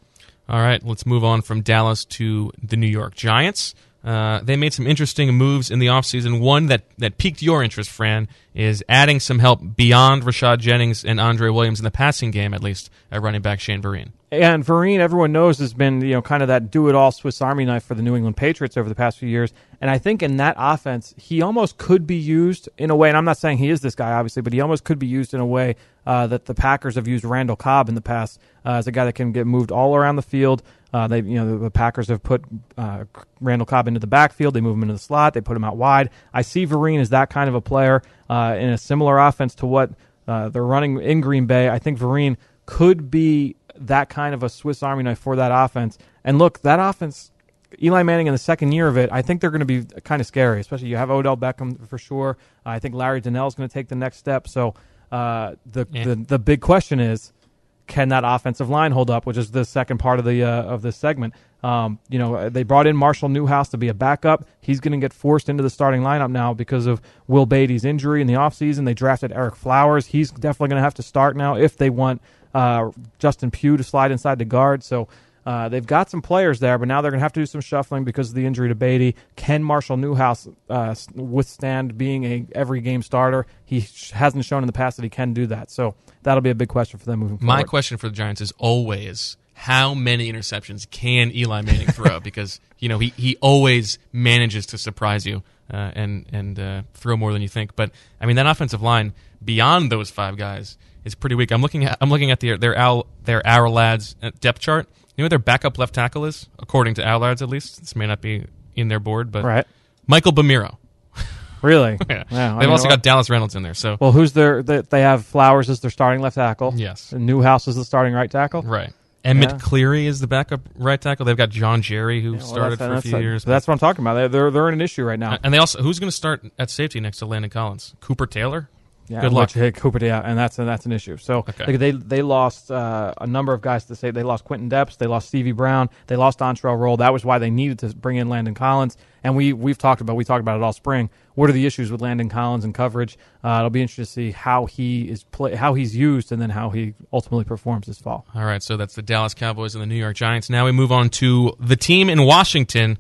All right, let's move on from Dallas to the New York Giants. Uh, they made some interesting moves in the offseason. One that, that piqued your interest, Fran, is adding some help beyond Rashad Jennings and Andre Williams in the passing game, at least, at running back Shane Vereen. And Vereen, everyone knows, has been you know kind of that do-it-all Swiss Army knife for the New England Patriots over the past few years. And I think in that offense, he almost could be used in a way. And I'm not saying he is this guy, obviously, but he almost could be used in a way uh, that the Packers have used Randall Cobb in the past uh, as a guy that can get moved all around the field. Uh, they, you know, the, the Packers have put uh, Randall Cobb into the backfield. They move him into the slot. They put him out wide. I see Vereen as that kind of a player uh, in a similar offense to what uh, they're running in Green Bay. I think Vereen could be that kind of a Swiss Army knife for that offense. And look, that offense, Eli Manning in the second year of it, I think they're going to be kind of scary. Especially you have Odell Beckham for sure. I think Larry Donnell is going to take the next step. So uh, the, Yeah. the the big question is, can that offensive line hold up? Which is the second part of the uh, of this segment. Um, you know, they brought in Marshall Newhouse to be a backup. He's going to get forced into the starting lineup now because of Will Beatty's injury in the offseason. They drafted Ereck Flowers. He's definitely going to have to start now if they want uh, Justin Pugh to slide inside the guard. So uh, they've got some players there, but now they're going to have to do some shuffling because of the injury to Beatty. Can Marshall Newhouse uh, withstand being a every game starter? He sh- hasn't shown in the past that he can do that. So that'll be a big question for them moving My forward. My question for the Giants is always how many interceptions can Eli Manning throw? because you know he, he always manages to surprise you uh, and and uh, throw more than you think. But I mean that offensive line beyond those five guys is pretty weak. I'm looking at I'm looking at their their Al their Ourlads uh, depth chart. You know what their backup left tackle is, according to Lads at least. This may not be in their board, but right? Michael Bamiro. Really? Yeah. They've mean, also got Dallas Reynolds in there. So Well, who's their? They, they have Flowers as their starting left tackle. yes, And Newhouse is the starting right tackle. right. Emmett Yeah. Cleary is the backup right tackle. They've got John Jerry who Yeah, well, started for a few years. That's what I'm talking about. They're they're, they're in an issue right now. And they also who's going to start at safety next to Landon Collins? Cooper Taylor. Yeah, Good luck. hey, Cooper, yeah, and that's and that's an issue. So Okay. like, they they lost uh, a number of guys to say they lost Quintin Demps, they lost Stevie Brown, they lost Antrel Rolle. That was why they needed to bring in Landon Collins. And we we've talked about we talked about it all spring. What are the issues with Landon Collins and coverage? Uh, it'll be interesting to see how he is play how he's used and then how he ultimately performs this fall. All right, so that's the Dallas Cowboys and the New York Giants. Now we move on to the team in Washington.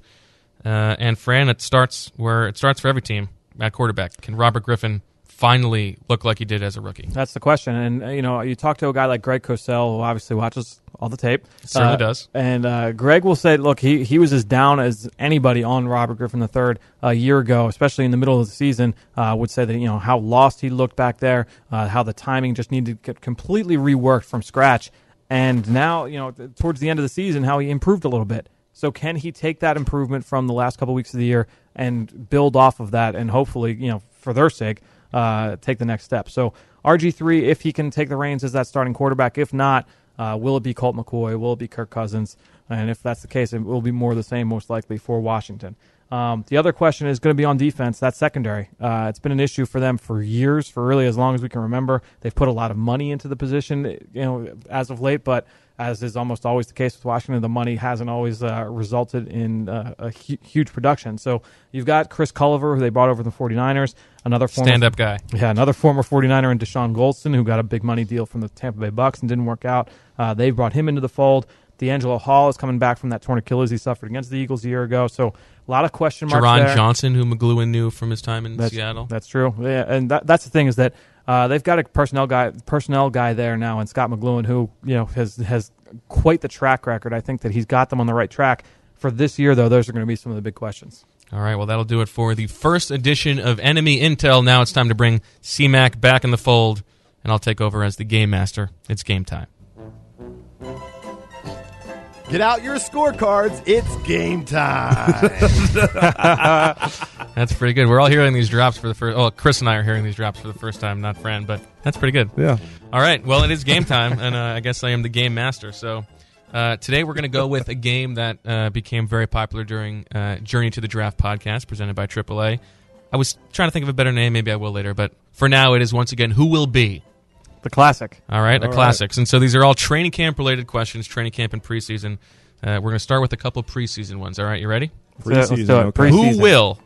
Uh, and Fran, it starts where it starts for every team at quarterback. Can Robert Griffin finally look like he did as a rookie? That's the question. And uh, you know, you talk to a guy like Greg Cosell, who obviously watches all the tape. Certainly Uh, does. And uh, Greg will say, look, he he was as down as anybody on Robert Griffin III a year ago, especially in the middle of the season. Uh, would say that you know how lost he looked back there, uh, how the timing just needed to get completely reworked from scratch. And now, you know, towards the end of the season, how he improved a little bit. So can he take that improvement from the last couple weeks of the year and build off of that, and hopefully, you know, for their sake, uh, take the next step? So RG three, if he can take the reins as that starting quarterback, if not, uh, will it be Colt McCoy? Will it be Kirk Cousins? And if that's the case, it will be more the same, most likely for Washington. Um, the other question is going to be on defense. That secondary. Uh, it's been an issue for them for years, for really as long as we can remember. They've put a lot of money into the position, you know, as of late. But as is almost always the case with Washington, the money hasn't always uh, resulted in uh, a hu- huge production. So you've got Chris Culliver, who they brought over from the 49ers, another former Stand up guy. yeah, another former 49er in Dashon Goldson, who got a big money deal from the Tampa Bay Bucks and didn't work out. Uh, they brought him into the fold. DeAngelo Hall is coming back from that torn Achilles he suffered against the Eagles a year ago. So a lot of question marks Jeron there. Johnson, who McCloughan knew from his time in That's, Seattle. That's true. Yeah, and that, that's the thing is that uh, they've got a personnel guy, personnel guy there now, and Scot McCloughan, who you know has has quite the track record. I think that he's got them on the right track for this year. Though those are going to be some of the big questions. All right, well, that'll do it for the first edition of Enemy Intel. Now it's time to bring CMAC back in the fold, and I'll take over as the game master. It's game time. Get out your scorecards. It's game time. That's pretty good. We're all hearing these drops for the first. Oh, Chris and I are hearing these drops for the first time, not Fran, but that's pretty good. Yeah. All right. Well, it is game time, and uh, I guess I am the game master. So uh, today we're going to go with a game that uh, became very popular during uh, Journey to the Draft podcast presented by AAA. I was trying to think of a better name. Maybe I will later, but for now, it is once again Who Will Be. The classic. All right, a All right. classics. And so these are all training camp related questions, training camp and preseason. Uh, we're going to start with a couple preseason ones. All right, you ready? Let's do it. Let's do Preseason, it. okay. Who will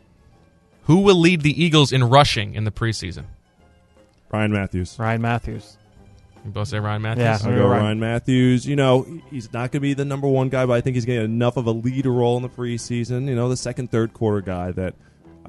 who will lead the Eagles in rushing in the preseason? Ryan Mathews. Ryan Mathews. You both say Ryan Mathews. Yeah. I'll I'll go go Ryan. Ryan. Mathews. You know, he's not going to be the number one guy, but I think he's getting enough of a leader role in the preseason. You know, the second, third quarter guy that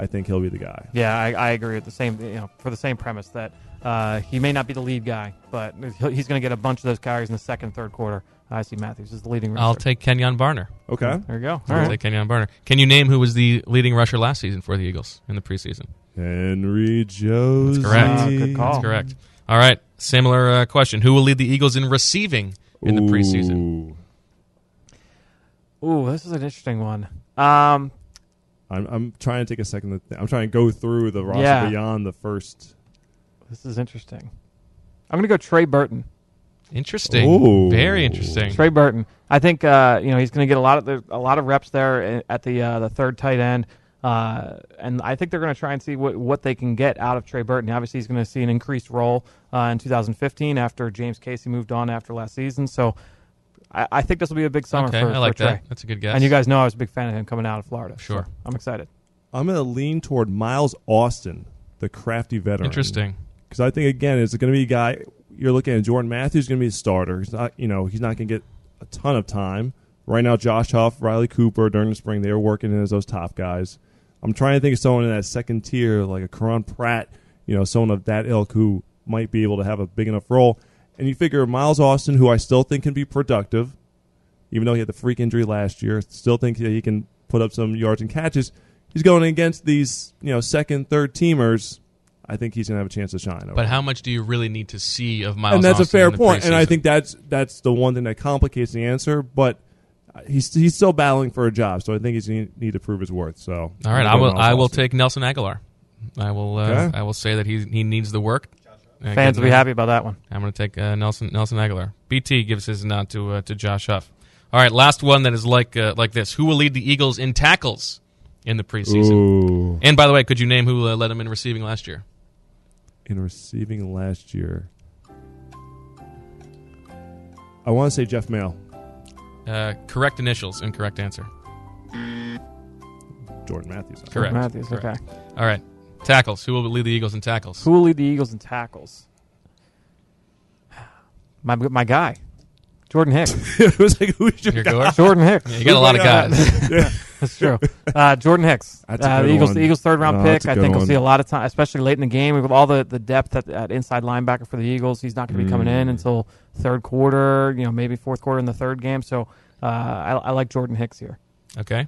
I think he'll be the guy. Yeah, I, I agree with the same. You know, for the same premise that uh, he may not be the lead guy, but he's going to get a bunch of those carries in the second, third quarter. I see Mathews is the leading. Rusher. I'll take Kenjon Barner. Okay. There you go. All I'll right. take Kenjon Barner. Can you name who was the leading rusher last season for the Eagles in the preseason? Henry Josey. correct. Ah, good call. That's correct. All right. Similar uh, question. Who will lead the Eagles in receiving in the preseason? Ooh. Ooh, this is an interesting one. Um, I'm, I'm trying to take a second. To th- I'm trying to go through the roster Yeah. beyond the first. this is interesting. I'm going to go Trey Burton. Interesting. Ooh. Very interesting. Trey Burton. I think uh, you know he's going to get a lot of the, a lot of reps there at the uh, the third tight end, uh, and I think they're going to try and see what what they can get out of Trey Burton. Obviously, he's going to see an increased role uh, in 2015 after James Casey moved on after last season. So I, I think this will be a big summer Okay, for, I like for Trey. that. That's a good guess. And you guys know I was a big fan of him coming out of Florida. so Sure. I'm excited. I'm going to lean toward Miles Austin, the crafty veteran. Interesting. Because I think again, it's going to be a guy. You're looking at Jordan Matthews going to be a starter. He's not, you know, he's not going to get a ton of time right now. Josh Huff, Riley Cooper during the spring, they were working as those top guys. I'm trying to think of someone in that second tier, like a Quron Pratt, you know, someone of that ilk who might be able to have a big enough role. And you figure Miles Austin, who I still think can be productive, even though he had the freak injury last year, still think that he can put up some yards and catches. He's going against these, you know, second, third teamers. I think he's going to have a chance to shine. But how much do you really need to see of Miles and that's Austin a fair point. And I think that's that's the one thing that complicates the answer. But he's he's still battling for a job, so I think he's going to need to prove his worth. So All right, I will. I will take Nelson Agholor. I will. Uh, Okay. I will say that he he needs the work. Uh, Fans will be happy about that one. I'm going to take uh, Nelson Nelson Agholor. BT gives his nod to uh, to Josh Huff. All right, last one that is like uh, like this. Who will lead the Eagles in tackles in the preseason? Ooh. And by the way, could you name who uh, led them in receiving last year? in receiving last year. I want to say Jeff Maehl, Uh, correct initials, incorrect answer. Jordan Matthews. Correct. Matthews. Correct. Okay. All right, tackles. Who will lead the Eagles in tackles? Who will lead the Eagles in tackles? My my guy, Jordan Hicks. it was like who's your Your guy? guard? Jordan Hicks. Yeah, you got a lot of guys. yeah. That's true. Uh, Jordan Hicks. That's a uh, good the Eagles, one. the Eagles' third round No, pick. that's a I good think we'll one. see a lot of time, especially late in the game with all the, the depth at, at inside linebacker for the Eagles. He's not going to be coming in Mm. until third quarter. You know, maybe fourth quarter in the third game. So uh, I, I like Jordan Hicks here. Okay.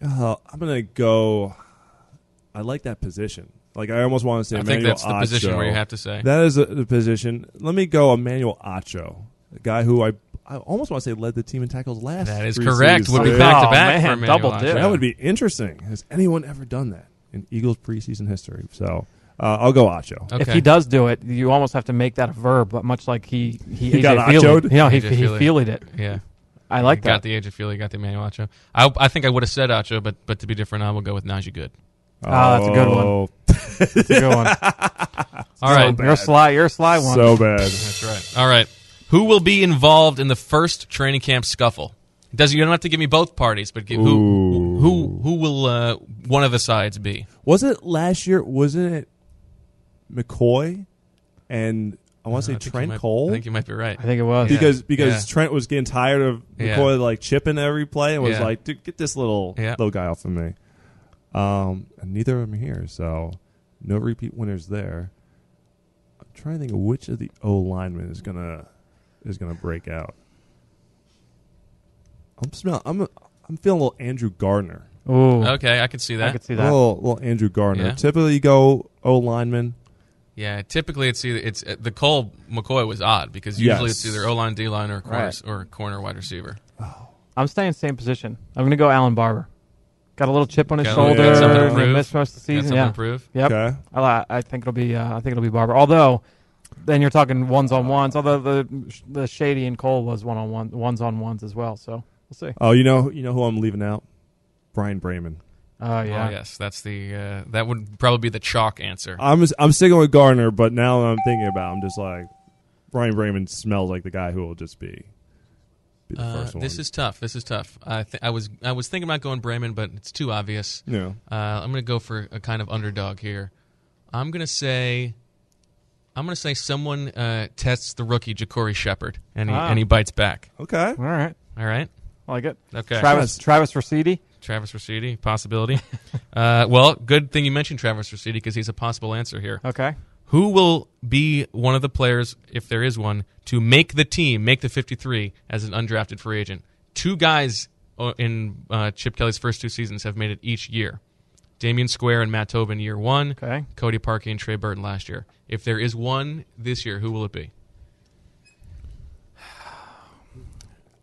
Uh, I'm gonna go. I like that position. Like I almost want to say. I think Emmanuel that's the position Acho. where you have to say. That is a, the position. Let me go Emmanuel Acho, a guy who I I almost want to say led the team in tackles last. That is correct. Would be Oh, back to back for Emmanuel double dip. That would be interesting. Has anyone ever done that in Eagles preseason history? So uh, I'll go Acho. Okay. If he does do it, you almost have to make that a verb, but much like he he, He got AJ Feeley- achoed? You know, he, AJ he feelied it. Yeah. I like that. got that. the age of Feeley, you got the Emmanuel Acho. I, I think I would have said Acho, but but to be different, I will go with Najee Goode. Ah, that's a good one. Oh, That's a good one. All right, You're a sly. You're a sly one. so bad. that's right. All right, who will be involved in the first training camp scuffle? Does you don't have to give me both parties, but give, who who who will uh, one of the sides be? Was it last year? Wasn't it McCoy and I want to say Trent might- Cole? I think you might be right. I think it was. Yeah. because because Yeah. Trent was getting tired of Yeah. McCoy like chipping every play and was Yeah. like, "Dude, get this little Yeah. little guy off of me." Um, and neither of them are here, so no repeat winners there. I'm trying to think of which of the O linemen is gonna is gonna break out. I'm smell. I'm I'm feeling a little Andrew Gardner. Ooh, Okay, I can see that. I can could see A that. little, little Andrew Gardner. Yeah. Typically, you go O lineman. Yeah, typically it's either it's uh, the Cole McCoy was odd because usually Yes. it's either O line, D line, or corner Right. or corner wide receiver. Oh. I'm staying same position. I'm going to go Allen Barbre. Got a little chip on his Got- shoulder. got something to and prove. Missed most of the Got season. something Yeah. to prove. Yep. Okay. I, li- I think it'll be. Uh, I think it'll be Barbre. Although, then you're talking ones on ones. Although the the Shady and Cole was one on one, ones on ones as well. So we'll see. Oh, you know, you know who I'm leaving out? Bryan Braman. Oh yeah. Oh yes, that's the uh, that would probably be the chalk answer. I'm I'm sticking with Garner, but now that I'm thinking about, it, I'm just like Bryan Braman smells like the guy who will just be, be the Uh, first one. this is tough. This is tough. I th- I was I was thinking about going Braman, but it's too obvious. yeah. Uh, I'm going to go for a kind of underdog here. I'm going to say, I'm going to say someone uh, tests the rookie JaCorey Shepherd, and he Ah. and he bites back. Okay. All right. All right, I like it. okay. Travis Travis Raciti. Travis Raciti, possibility. uh, well, good thing you mentioned Travis Raciti because he's a possible answer here. Okay. Who will be one of the players, if there is one, to make the team, make the 53 as an undrafted free agent? Two guys uh, in uh, Chip Kelly's first two seasons have made it each year. Damion Square and Matt Tobin year one. Okay. Cody Parkey and Trey Burton last year. If there is one this year, who will it be?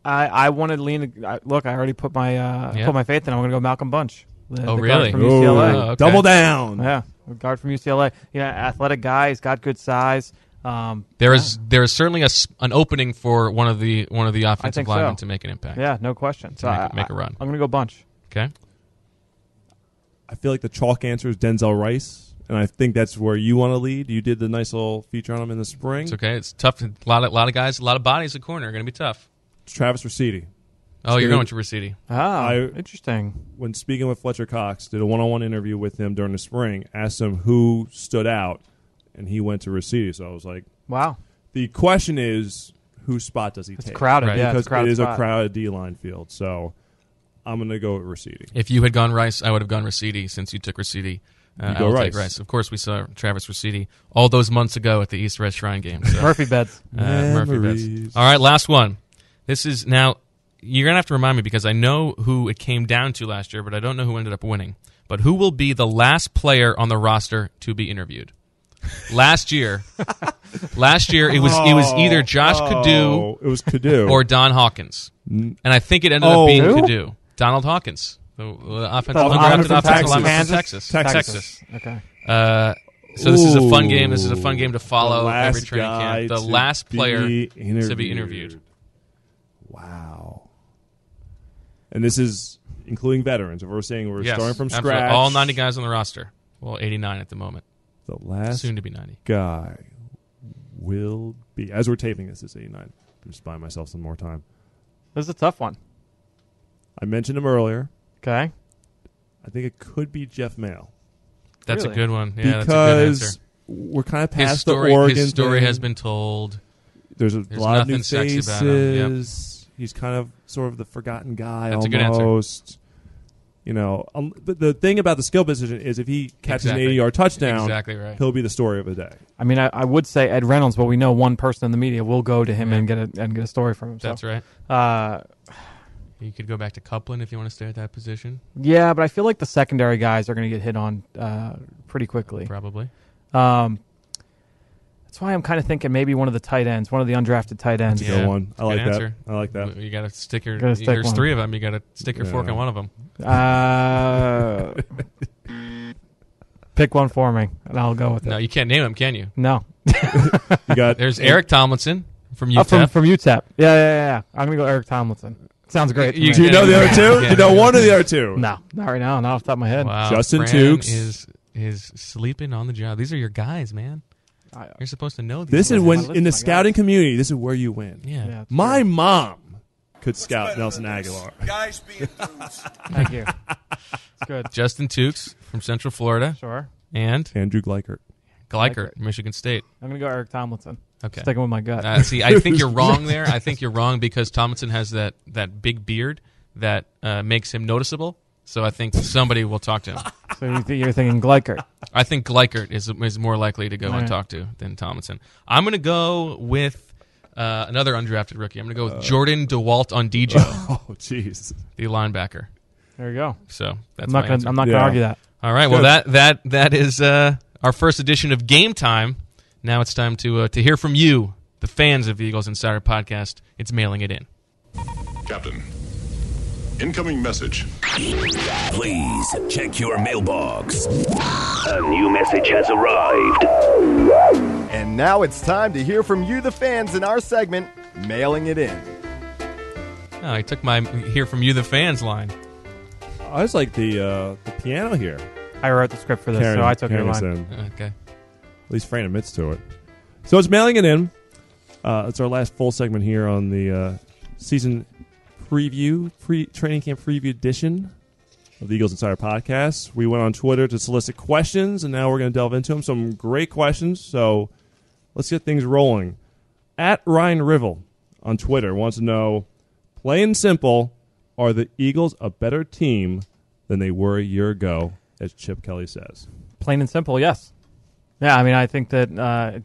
I I wanted to lean. I, look, I already put my uh, Yeah. put my faith in. I'm going to go Malcolm Bunche. The, Oh, the really? From UCLA. Oh, okay. Double down. Yeah, a guard from UCLA. You know, athletic guy. He's got good size. Um, There is there is certainly a s an opening for one of the one of the offensive think linemen so. to make an impact. yeah, no question. So make I, make a I- run. I'm going to go Bunche. Okay. I feel like the chalk answer is Denzel Rice, and I think that's where you want to lead. You did the nice little feature on him in the spring. It's okay. It's tough. A lot of lot of guys, a lot of bodies at corner are going to be tough. Travis Raciti. Oh, you're going to Raciti. Ah, I- interesting. When speaking with Fletcher Cox, did a one-on-one interview with him during the spring. Asked him who stood out, and he went to Raciti. So I was like, Wow, the question is, whose spot does he it's take? crowded. Right. Yeah, because it's a crowded it is a spot. crowded D line field. So I'm going to go with Raciti. If you had gone Rice, I would have gone Raciti. Since you took Raciti, uh, You I go will Rice. take Rice. Of course, we saw Travis Raciti all those months ago at the East Red Shrine game. So, Murphy beds. uh, Murphy Memories. bets. All right, last one. This is now. You're gonna have to remind me because I know who it came down to last year, but I don't know who ended up winning. But who will be the last player on the roster to be interviewed? Last year, last year it was it was either Josh Kaddu Oh, it was Kaddu. or Don Hawkins, and I think it ended Oh. up being Who? Kaddu, Donald Hawkins, the, the offensive Oh, undrafted from offensive Texas. lineman from Kansas? Texas, Texas. Texas. Okay. Uh, so this is a fun game. This is a fun game to follow The last every training camp. The last player be to be interviewed. Wow. And this is including veterans. If we're saying we're Yes, starting from absolutely. scratch, All 90 guys on the roster. Well, 89 at the moment. The last Soon to be 90. guy will be as we're taping this. is 89. I'm just buying myself some more time. This is a tough one. I mentioned him earlier. Okay. I think it could be Jeff Maehl That's Really? a good one. Yeah, that's a good answer. because we're kind of past His story, the Oregon his story thing. has been told. There's a There's lot of new nothing sexy faces. about him, yep. He's kind of sort of the forgotten guy That's a good answer. almost. You know, um, but the thing about the skill position is if he catches Exactly. an 80 yard touchdown, Exactly right. he'll be the story of the day. I mean, I, I would say Ed Reynolds, but we know one person in the media will go to him and get a and get a story from him. So, That's right. Uh, You could go back to Couplin if you want to stay at that position. yeah, but I feel like the secondary guys are going to get hit on uh, pretty quickly. Probably. Um, that's why I'm kind of thinking maybe one of the tight ends, one of the undrafted tight ends. That's a good one. I Good like answer. that. I like that. You got to stick your. Gotta stick there's one. three of them. You got to stick your fork Yeah. in one of them. Uh, pick one for me, and I'll go with it. No, you can't name them, can you? No. You got There's Eric Tomlinson from Oh, from UTEP. from UTEP. Yeah, yeah, yeah, yeah. I'm gonna go Eric Tomlinson. Sounds great. to You- me. Do you know the other two? Do you know one of the other two? No, not right now. Not off the top of my head. wow, Justin Fran Tukes. is is sleeping on the job. These are your guys, man. I- You're supposed to know these. This is guys. when in the scouting guys. community. This is where you win. Yeah. Yeah, My true. mom could scout Nelson Agholor. Guys being dudes. Thank you. It's good. Justin Tukes from Central Florida Sure. and Andrew Gleichert. Gleichert, Michigan State. I'm gonna go Eric Tomlinson. Okay. Sticking with my gut. Uh, see, I think you're wrong there. I think you're wrong because Tomlinson has that, that big beard that uh, makes him noticeable. So I think somebody will talk to him. so you th- you're thinking Gleichert. I think Gleichert is is more likely to go and Alright. talk to than Tomlinson. I'm going to go with uh, another undrafted rookie. I'm going to go with Jordan DeWalt-Ondijo, Oh, jeez. the linebacker. There you go. So that's I'm my not gonna. answer. I'm not Yeah. gonna argue that. All right. Well, Good. that that that is uh, our first edition of Game Time. Now it's time to uh, to hear from you, the fans of the Eagles Insider Podcast. It's mailing it in. Captain. Incoming message. Please check your mailbox. A new message has arrived. And now it's time to hear from you, the fans, in our segment, Mailing It In. Oh, I took my hear from you, the fans line. I was like the uh, the piano here. I wrote the script for this, Karen, so I took your Karen's line. in. Okay. At least Fran admits to it. So it's mailing it in. Uh, it's our last full segment here on the uh, season preview, pre training camp preview edition of the Eagles Insider Podcast. We went on Twitter to solicit questions, and now we're going to delve into them. Some great questions. So let's get things rolling. At Ryan Rivel on Twitter wants to know, plain simple, are the Eagles a better team than they were a year ago, as Chip Kelly says? Plain and simple, yes. Yeah, I mean, I think that uh,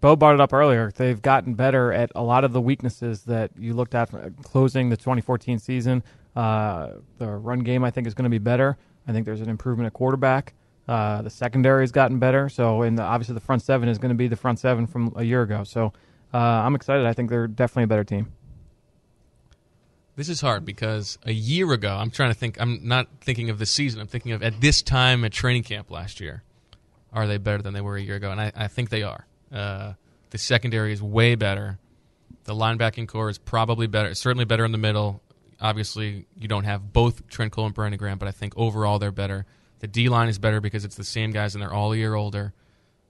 Bo brought it up earlier. They've gotten better at a lot of the weaknesses that you looked at for closing the 2014 season. Uh, the run game, I think, is going to be better. I think there's an improvement at quarterback. Uh, the secondary has gotten better. So, and the, obviously, the front seven is going to be the front seven from a year ago. So, uh, I'm excited. I think they're definitely a better team. This is hard because a year ago, I'm trying to think. I'm not thinking of the season. I'm thinking of at this time at training camp last year. Are they better than they were a year ago? And I, I think they are. Uh, the secondary is way better. The linebacking core is probably better. Certainly better in the middle. Obviously, you don't have both Trent Cole and Brandon Graham, but I think overall they're better. The D line is better because it's the same guys and they're all a year older.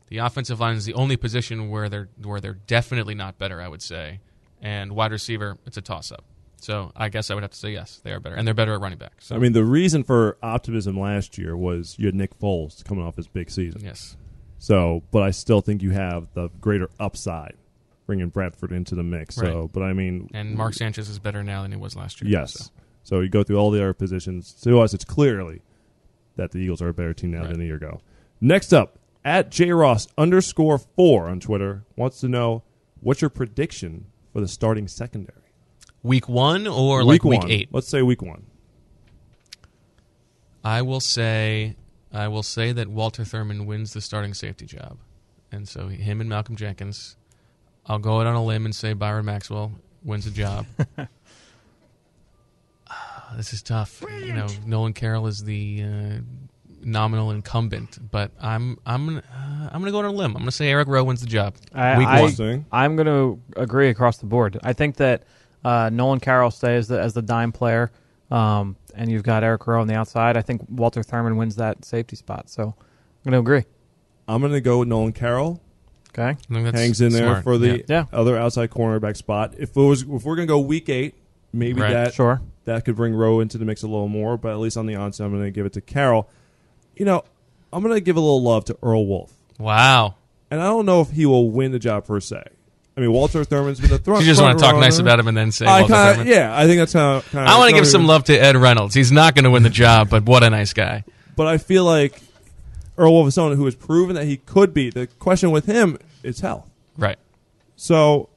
The offensive line is the only position where they're where they're definitely not better, I would say. And wide receiver, it's a toss up. So I guess I would have to say yes, they are better, and they're better at running back. So I mean, the reason for optimism last year was you had Nick Foles coming off his big season. yes, So, but I still think you have the greater upside bringing Bradford into the mix. So, Right. but I mean, and Mark Sanchez is better now than he was last year. yes. So. So you go through all the other positions. To us, it's clearly that the Eagles are a better team now Right. than a year ago. Next up, at J Ross underscore four on Twitter wants to know what's your prediction for the starting secondary? Week one or like week one. eight? Let's say week one. I will say, I will say that Walter Thurmond wins the starting safety job, and so him and Malcolm Jenkins. I'll go out on a limb and say Byron Maxwell wins the job. Ah, this is tough. You know, Nolan Carroll is the uh, nominal incumbent, but I'm I'm gonna, uh, I'm going to go on a limb. I'm going to say Eric Rowe wins the job. I, Week I, one. I'm going to agree across the board. I think that uh, Nolan Carroll stays the, as the dime player, um, and you've got Eric Rowe on the outside. I think Walter Thurmond wins that safety spot. So I'm going to agree. I'm going to go with Nolan Carroll. Okay. I think that's hangs in there smart. for the Yeah. Yeah. other outside cornerback spot. If it was, if we're gonna go week eight, maybe Right. that Sure. that could bring Rowe into the mix a little more. But at least on the onset, I'm gonna give it to Carroll. You know, I'm gonna give a little love to Earl Wolff, Wow. and I don't know if he will win the job per se. I mean, Walter Thurmond's been the thrust. You just want to talk nice about him and then say I Walter kinda, Thurmond. yeah, I think that's how. Kinda, I want to give some love to Ed Reynolds. He's not going to win the job, but what a nice guy. but I feel like Earl Wolff is someone who has proven that he could be. The question with him is health. Right. So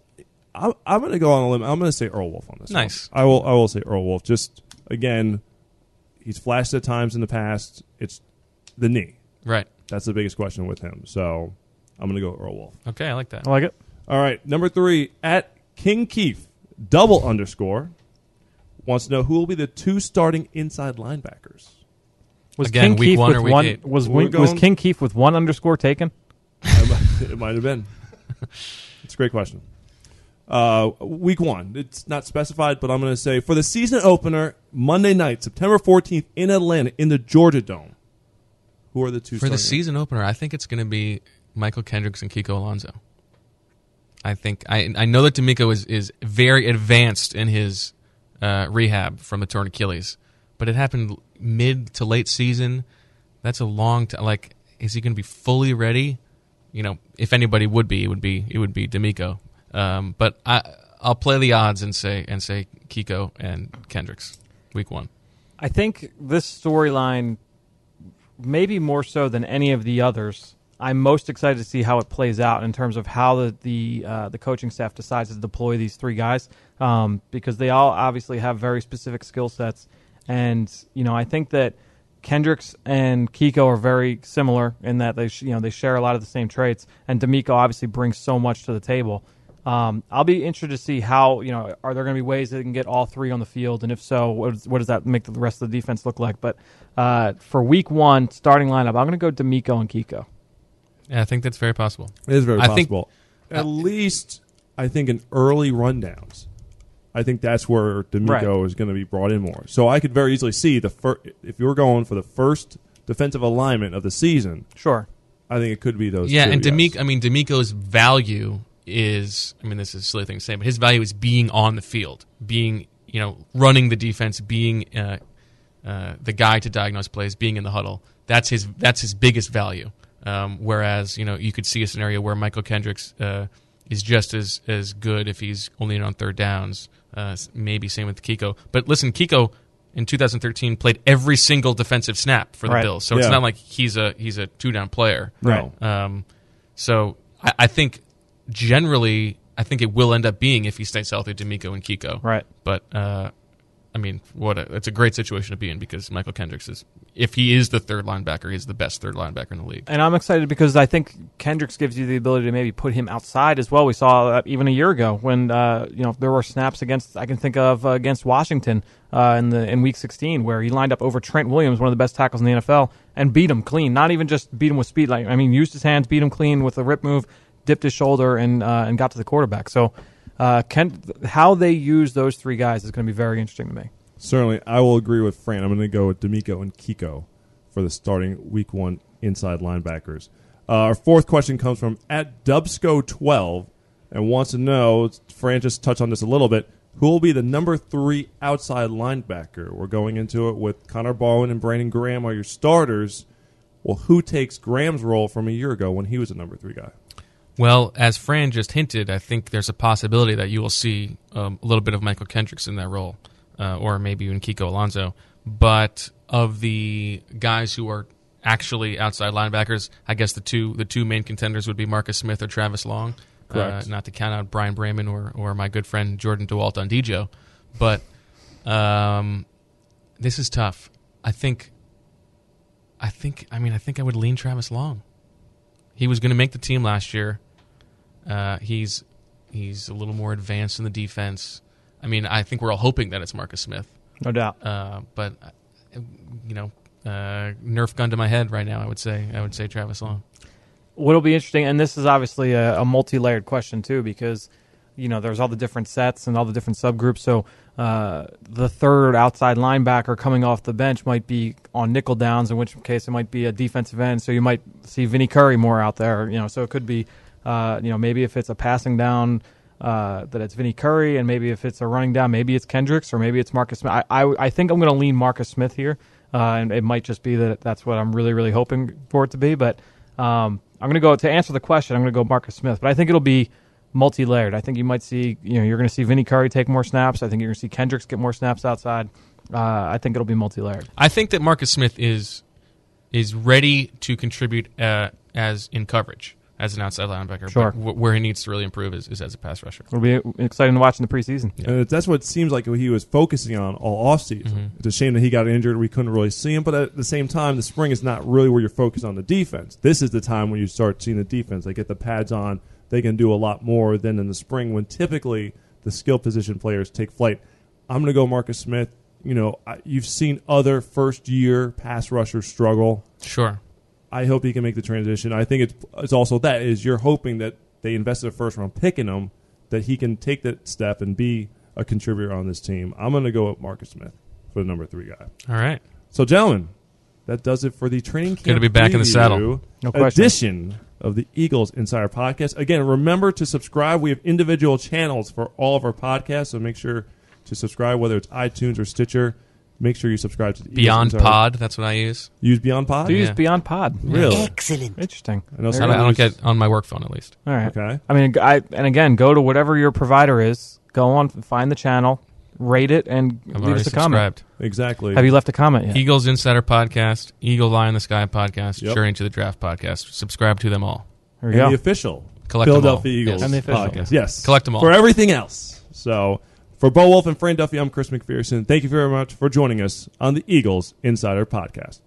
I'm, I'm going to go on a limb. I'm going to say Earl Wolff on this. one. Nice. I will. I will say Earl Wolff. Just again, he's flashed at times in the past. It's the knee. Right. That's the biggest question with him. So I'm going to go Earl Wolff. Okay, I like that. I like it. All right, number three at King Keith double underscore wants to know who will be the two starting inside linebackers. Was Again, King week Keith one with or week one? eight? Was We're was going- King Keith with one underscore taken? it might have been. It's a great question. Uh, week one. It's not specified, but I'm going to say for the season opener, Monday night, September 14th in Atlanta, in the Georgia Dome. Who are the two For the starting? season opener, I think it's going to be Mychal Kendricks and Kiko Alonso. I think I I know that DeMeco is is very advanced in his uh, rehab from the torn Achilles, but it happened mid to late season. That's a long time. Like, is he going to be fully ready? You know, if anybody would be, it would be it would be DeMeco. Um, but I I'll play the odds and say and say Kiko and Kendricks week one. I think this storyline, maybe more so than any of the others, I'm most excited to see how it plays out in terms of how the the, uh, the coaching staff decides to deploy these three guys, um, because they all obviously have very specific skill sets, and you know I think that Kendricks and Kiko are very similar in that they sh- you know they share a lot of the same traits, and DeMeco obviously brings so much to the table. Um, I'll be interested to see how you know are there going to be ways that they can get all three on the field, and if so, what, is, what does that make the rest of the defense look like? But uh, for Week One starting lineup, I'm going to go DeMeco and Kiko. Yeah, I think that's very possible. It is very I think- possible. At uh, least, I think in early rundowns, I think that's where DeMeco is going to be brought in more. So I could very easily see the fir- if you're going for the first defensive alignment of the season, Sure. I think it could be those. Yeah, two, and yes. DeMeco, I mean, DeMeco's value is, I mean, this is a silly thing to say, but his value is being on the field, being, you know, running the defense, being uh, uh, the guy to diagnose plays, being in the huddle. That's his. That's his biggest value. Um, whereas, you know, you could see a scenario where Mychal Kendricks uh, is just as as good if he's only in on third downs. Uh, maybe same with Kiko. But listen, Kiko in 2013 played every single defensive snap for the Right. Bills, so it's not like he's a he's a two down player. No. Um, so I, I think generally, I think it will end up being if he stays healthy, DeMeco and Kiko. Right. But uh, I mean, what a, it's a great situation to be in because Mychal Kendricks is, if he is the third linebacker, he's the best third linebacker in the league. And I'm excited because I think Kendricks gives you the ability to maybe put him outside as well. We saw even a year ago when uh, you know there were snaps against I can think of uh, against Washington uh, in the in Week 16 where he lined up over Trent Williams, one of the best tackles in the NFL, and beat him clean. Not even just beat him with speed. Like I mean, used his hands, beat him clean with a rip move, dipped his shoulder, and uh, and got to the quarterback. So. Uh, how they use those three guys is going to be very interesting to me. Certainly, I will agree with Fran. I'm going to go with DeMeco and Kiko for the starting Week One inside linebackers. Uh, our fourth question comes from at Dubsco12 and wants to know. Fran just touched on this a little bit. Who will be the number three outside linebacker? We're going into it with Connor Barwin and Brandon Graham are your starters. Well, who takes Graham's role from a year ago when he was a number three guy? Well, as Fran just hinted, I think there's a possibility that you will see um, a little bit of Mychal Kendricks in that role, uh, or maybe even Kiko Alonso. But of the guys who are actually outside linebackers, I guess the two the two main contenders would be Marcus Smith or Travis Long. Uh, not to count out Bryan Braman or, or my good friend Jordan DeWalt-Ondijo. But um, this is tough. I think. I think. I mean, I think I would lean Travis Long. He was going to make the team last year. Uh, he's he's a little more advanced in the defense. I mean, I think we're all hoping that it's Marcus Smith, No doubt. uh, but uh, you know, uh, Nerf gun to my head right now. I would say I would say Travis Long. What'll be interesting, and this is obviously a, a multi-layered question too, because you know there's all the different sets and all the different subgroups. So uh, the third outside linebacker coming off the bench might be on nickel downs, in which case it might be a defensive end. So you might see Vinny Curry more out there. You know, so it could be, uh, you know, maybe if it's a passing down. Uh, that it's Vinny Curry, and maybe if it's a running down, maybe it's Kendricks, or maybe it's Marcus Smith. I, I, I think I'm going to lean Marcus Smith here, uh, and it might just be that that's what I'm really, really hoping for it to be. But um, I'm going to go to answer the question. I'm going to go Marcus Smith, but I think it'll be multi-layered. I think you might see, you know, you're going to see Vinny Curry take more snaps. I think you're going to see Kendricks get more snaps outside. Uh, I think it'll be multi-layered. I think that Marcus Smith is is ready to contribute uh, as in coverage as an outside linebacker. Sure. But wh- where he needs to really improve is, is as a pass rusher. It'll be exciting to watch in the preseason. And that's what it seems like he was focusing on all offseason. Mm-hmm. It's a shame that he got injured. We couldn't really see him. But at the same time, the spring is not really where you're focused on the defense. This is the time when you start seeing the defense. They get the pads on. They can do a lot more than in the spring when typically the skill position players take flight. I'm going to go Marcus Smith. You know, I, you've seen other first year pass rushers struggle. Sure. I hope he can make the transition. I think it's it's also that is you're hoping that they invested a first round pick in him that he can take that step and be a contributor on this team, I'm going to go with Marcus Smith for the number three guy. All right. So, gentlemen, that does it for the training camp. Good to be back in the saddle. No question. Edition of the Eagles Insider Podcast. Again, remember to subscribe. We have individual channels for all of our podcasts, so make sure to subscribe, whether it's iTunes or Stitcher. Make sure you subscribe to the Beyond Insider- Pod, that's what I use. Use Beyond Pod. Do you use Yeah. Beyond Pod? Really? Excellent. Interesting. I know I some don't, I don't get on my work phone at least. All right. Okay. I mean, I and again, go to whatever your provider is. Go on, find the channel, rate it, and I've leave already us a comment. subscribed. Exactly. Have you left a comment yet? Eagles Insider Podcast, Eagle Eye in the Sky Podcast, Yep. Journey to the Draft Podcast. Subscribe to them all. There we and go. the official Collect them Philadelphia all. Eagles Yes. And the official. podcast. Yes. Collect them all. For everything else. So, for Bo Wulf and Fran Duffy, I'm Chris McPherson. Thank you very much for joining us on the Eagles Insider Podcast.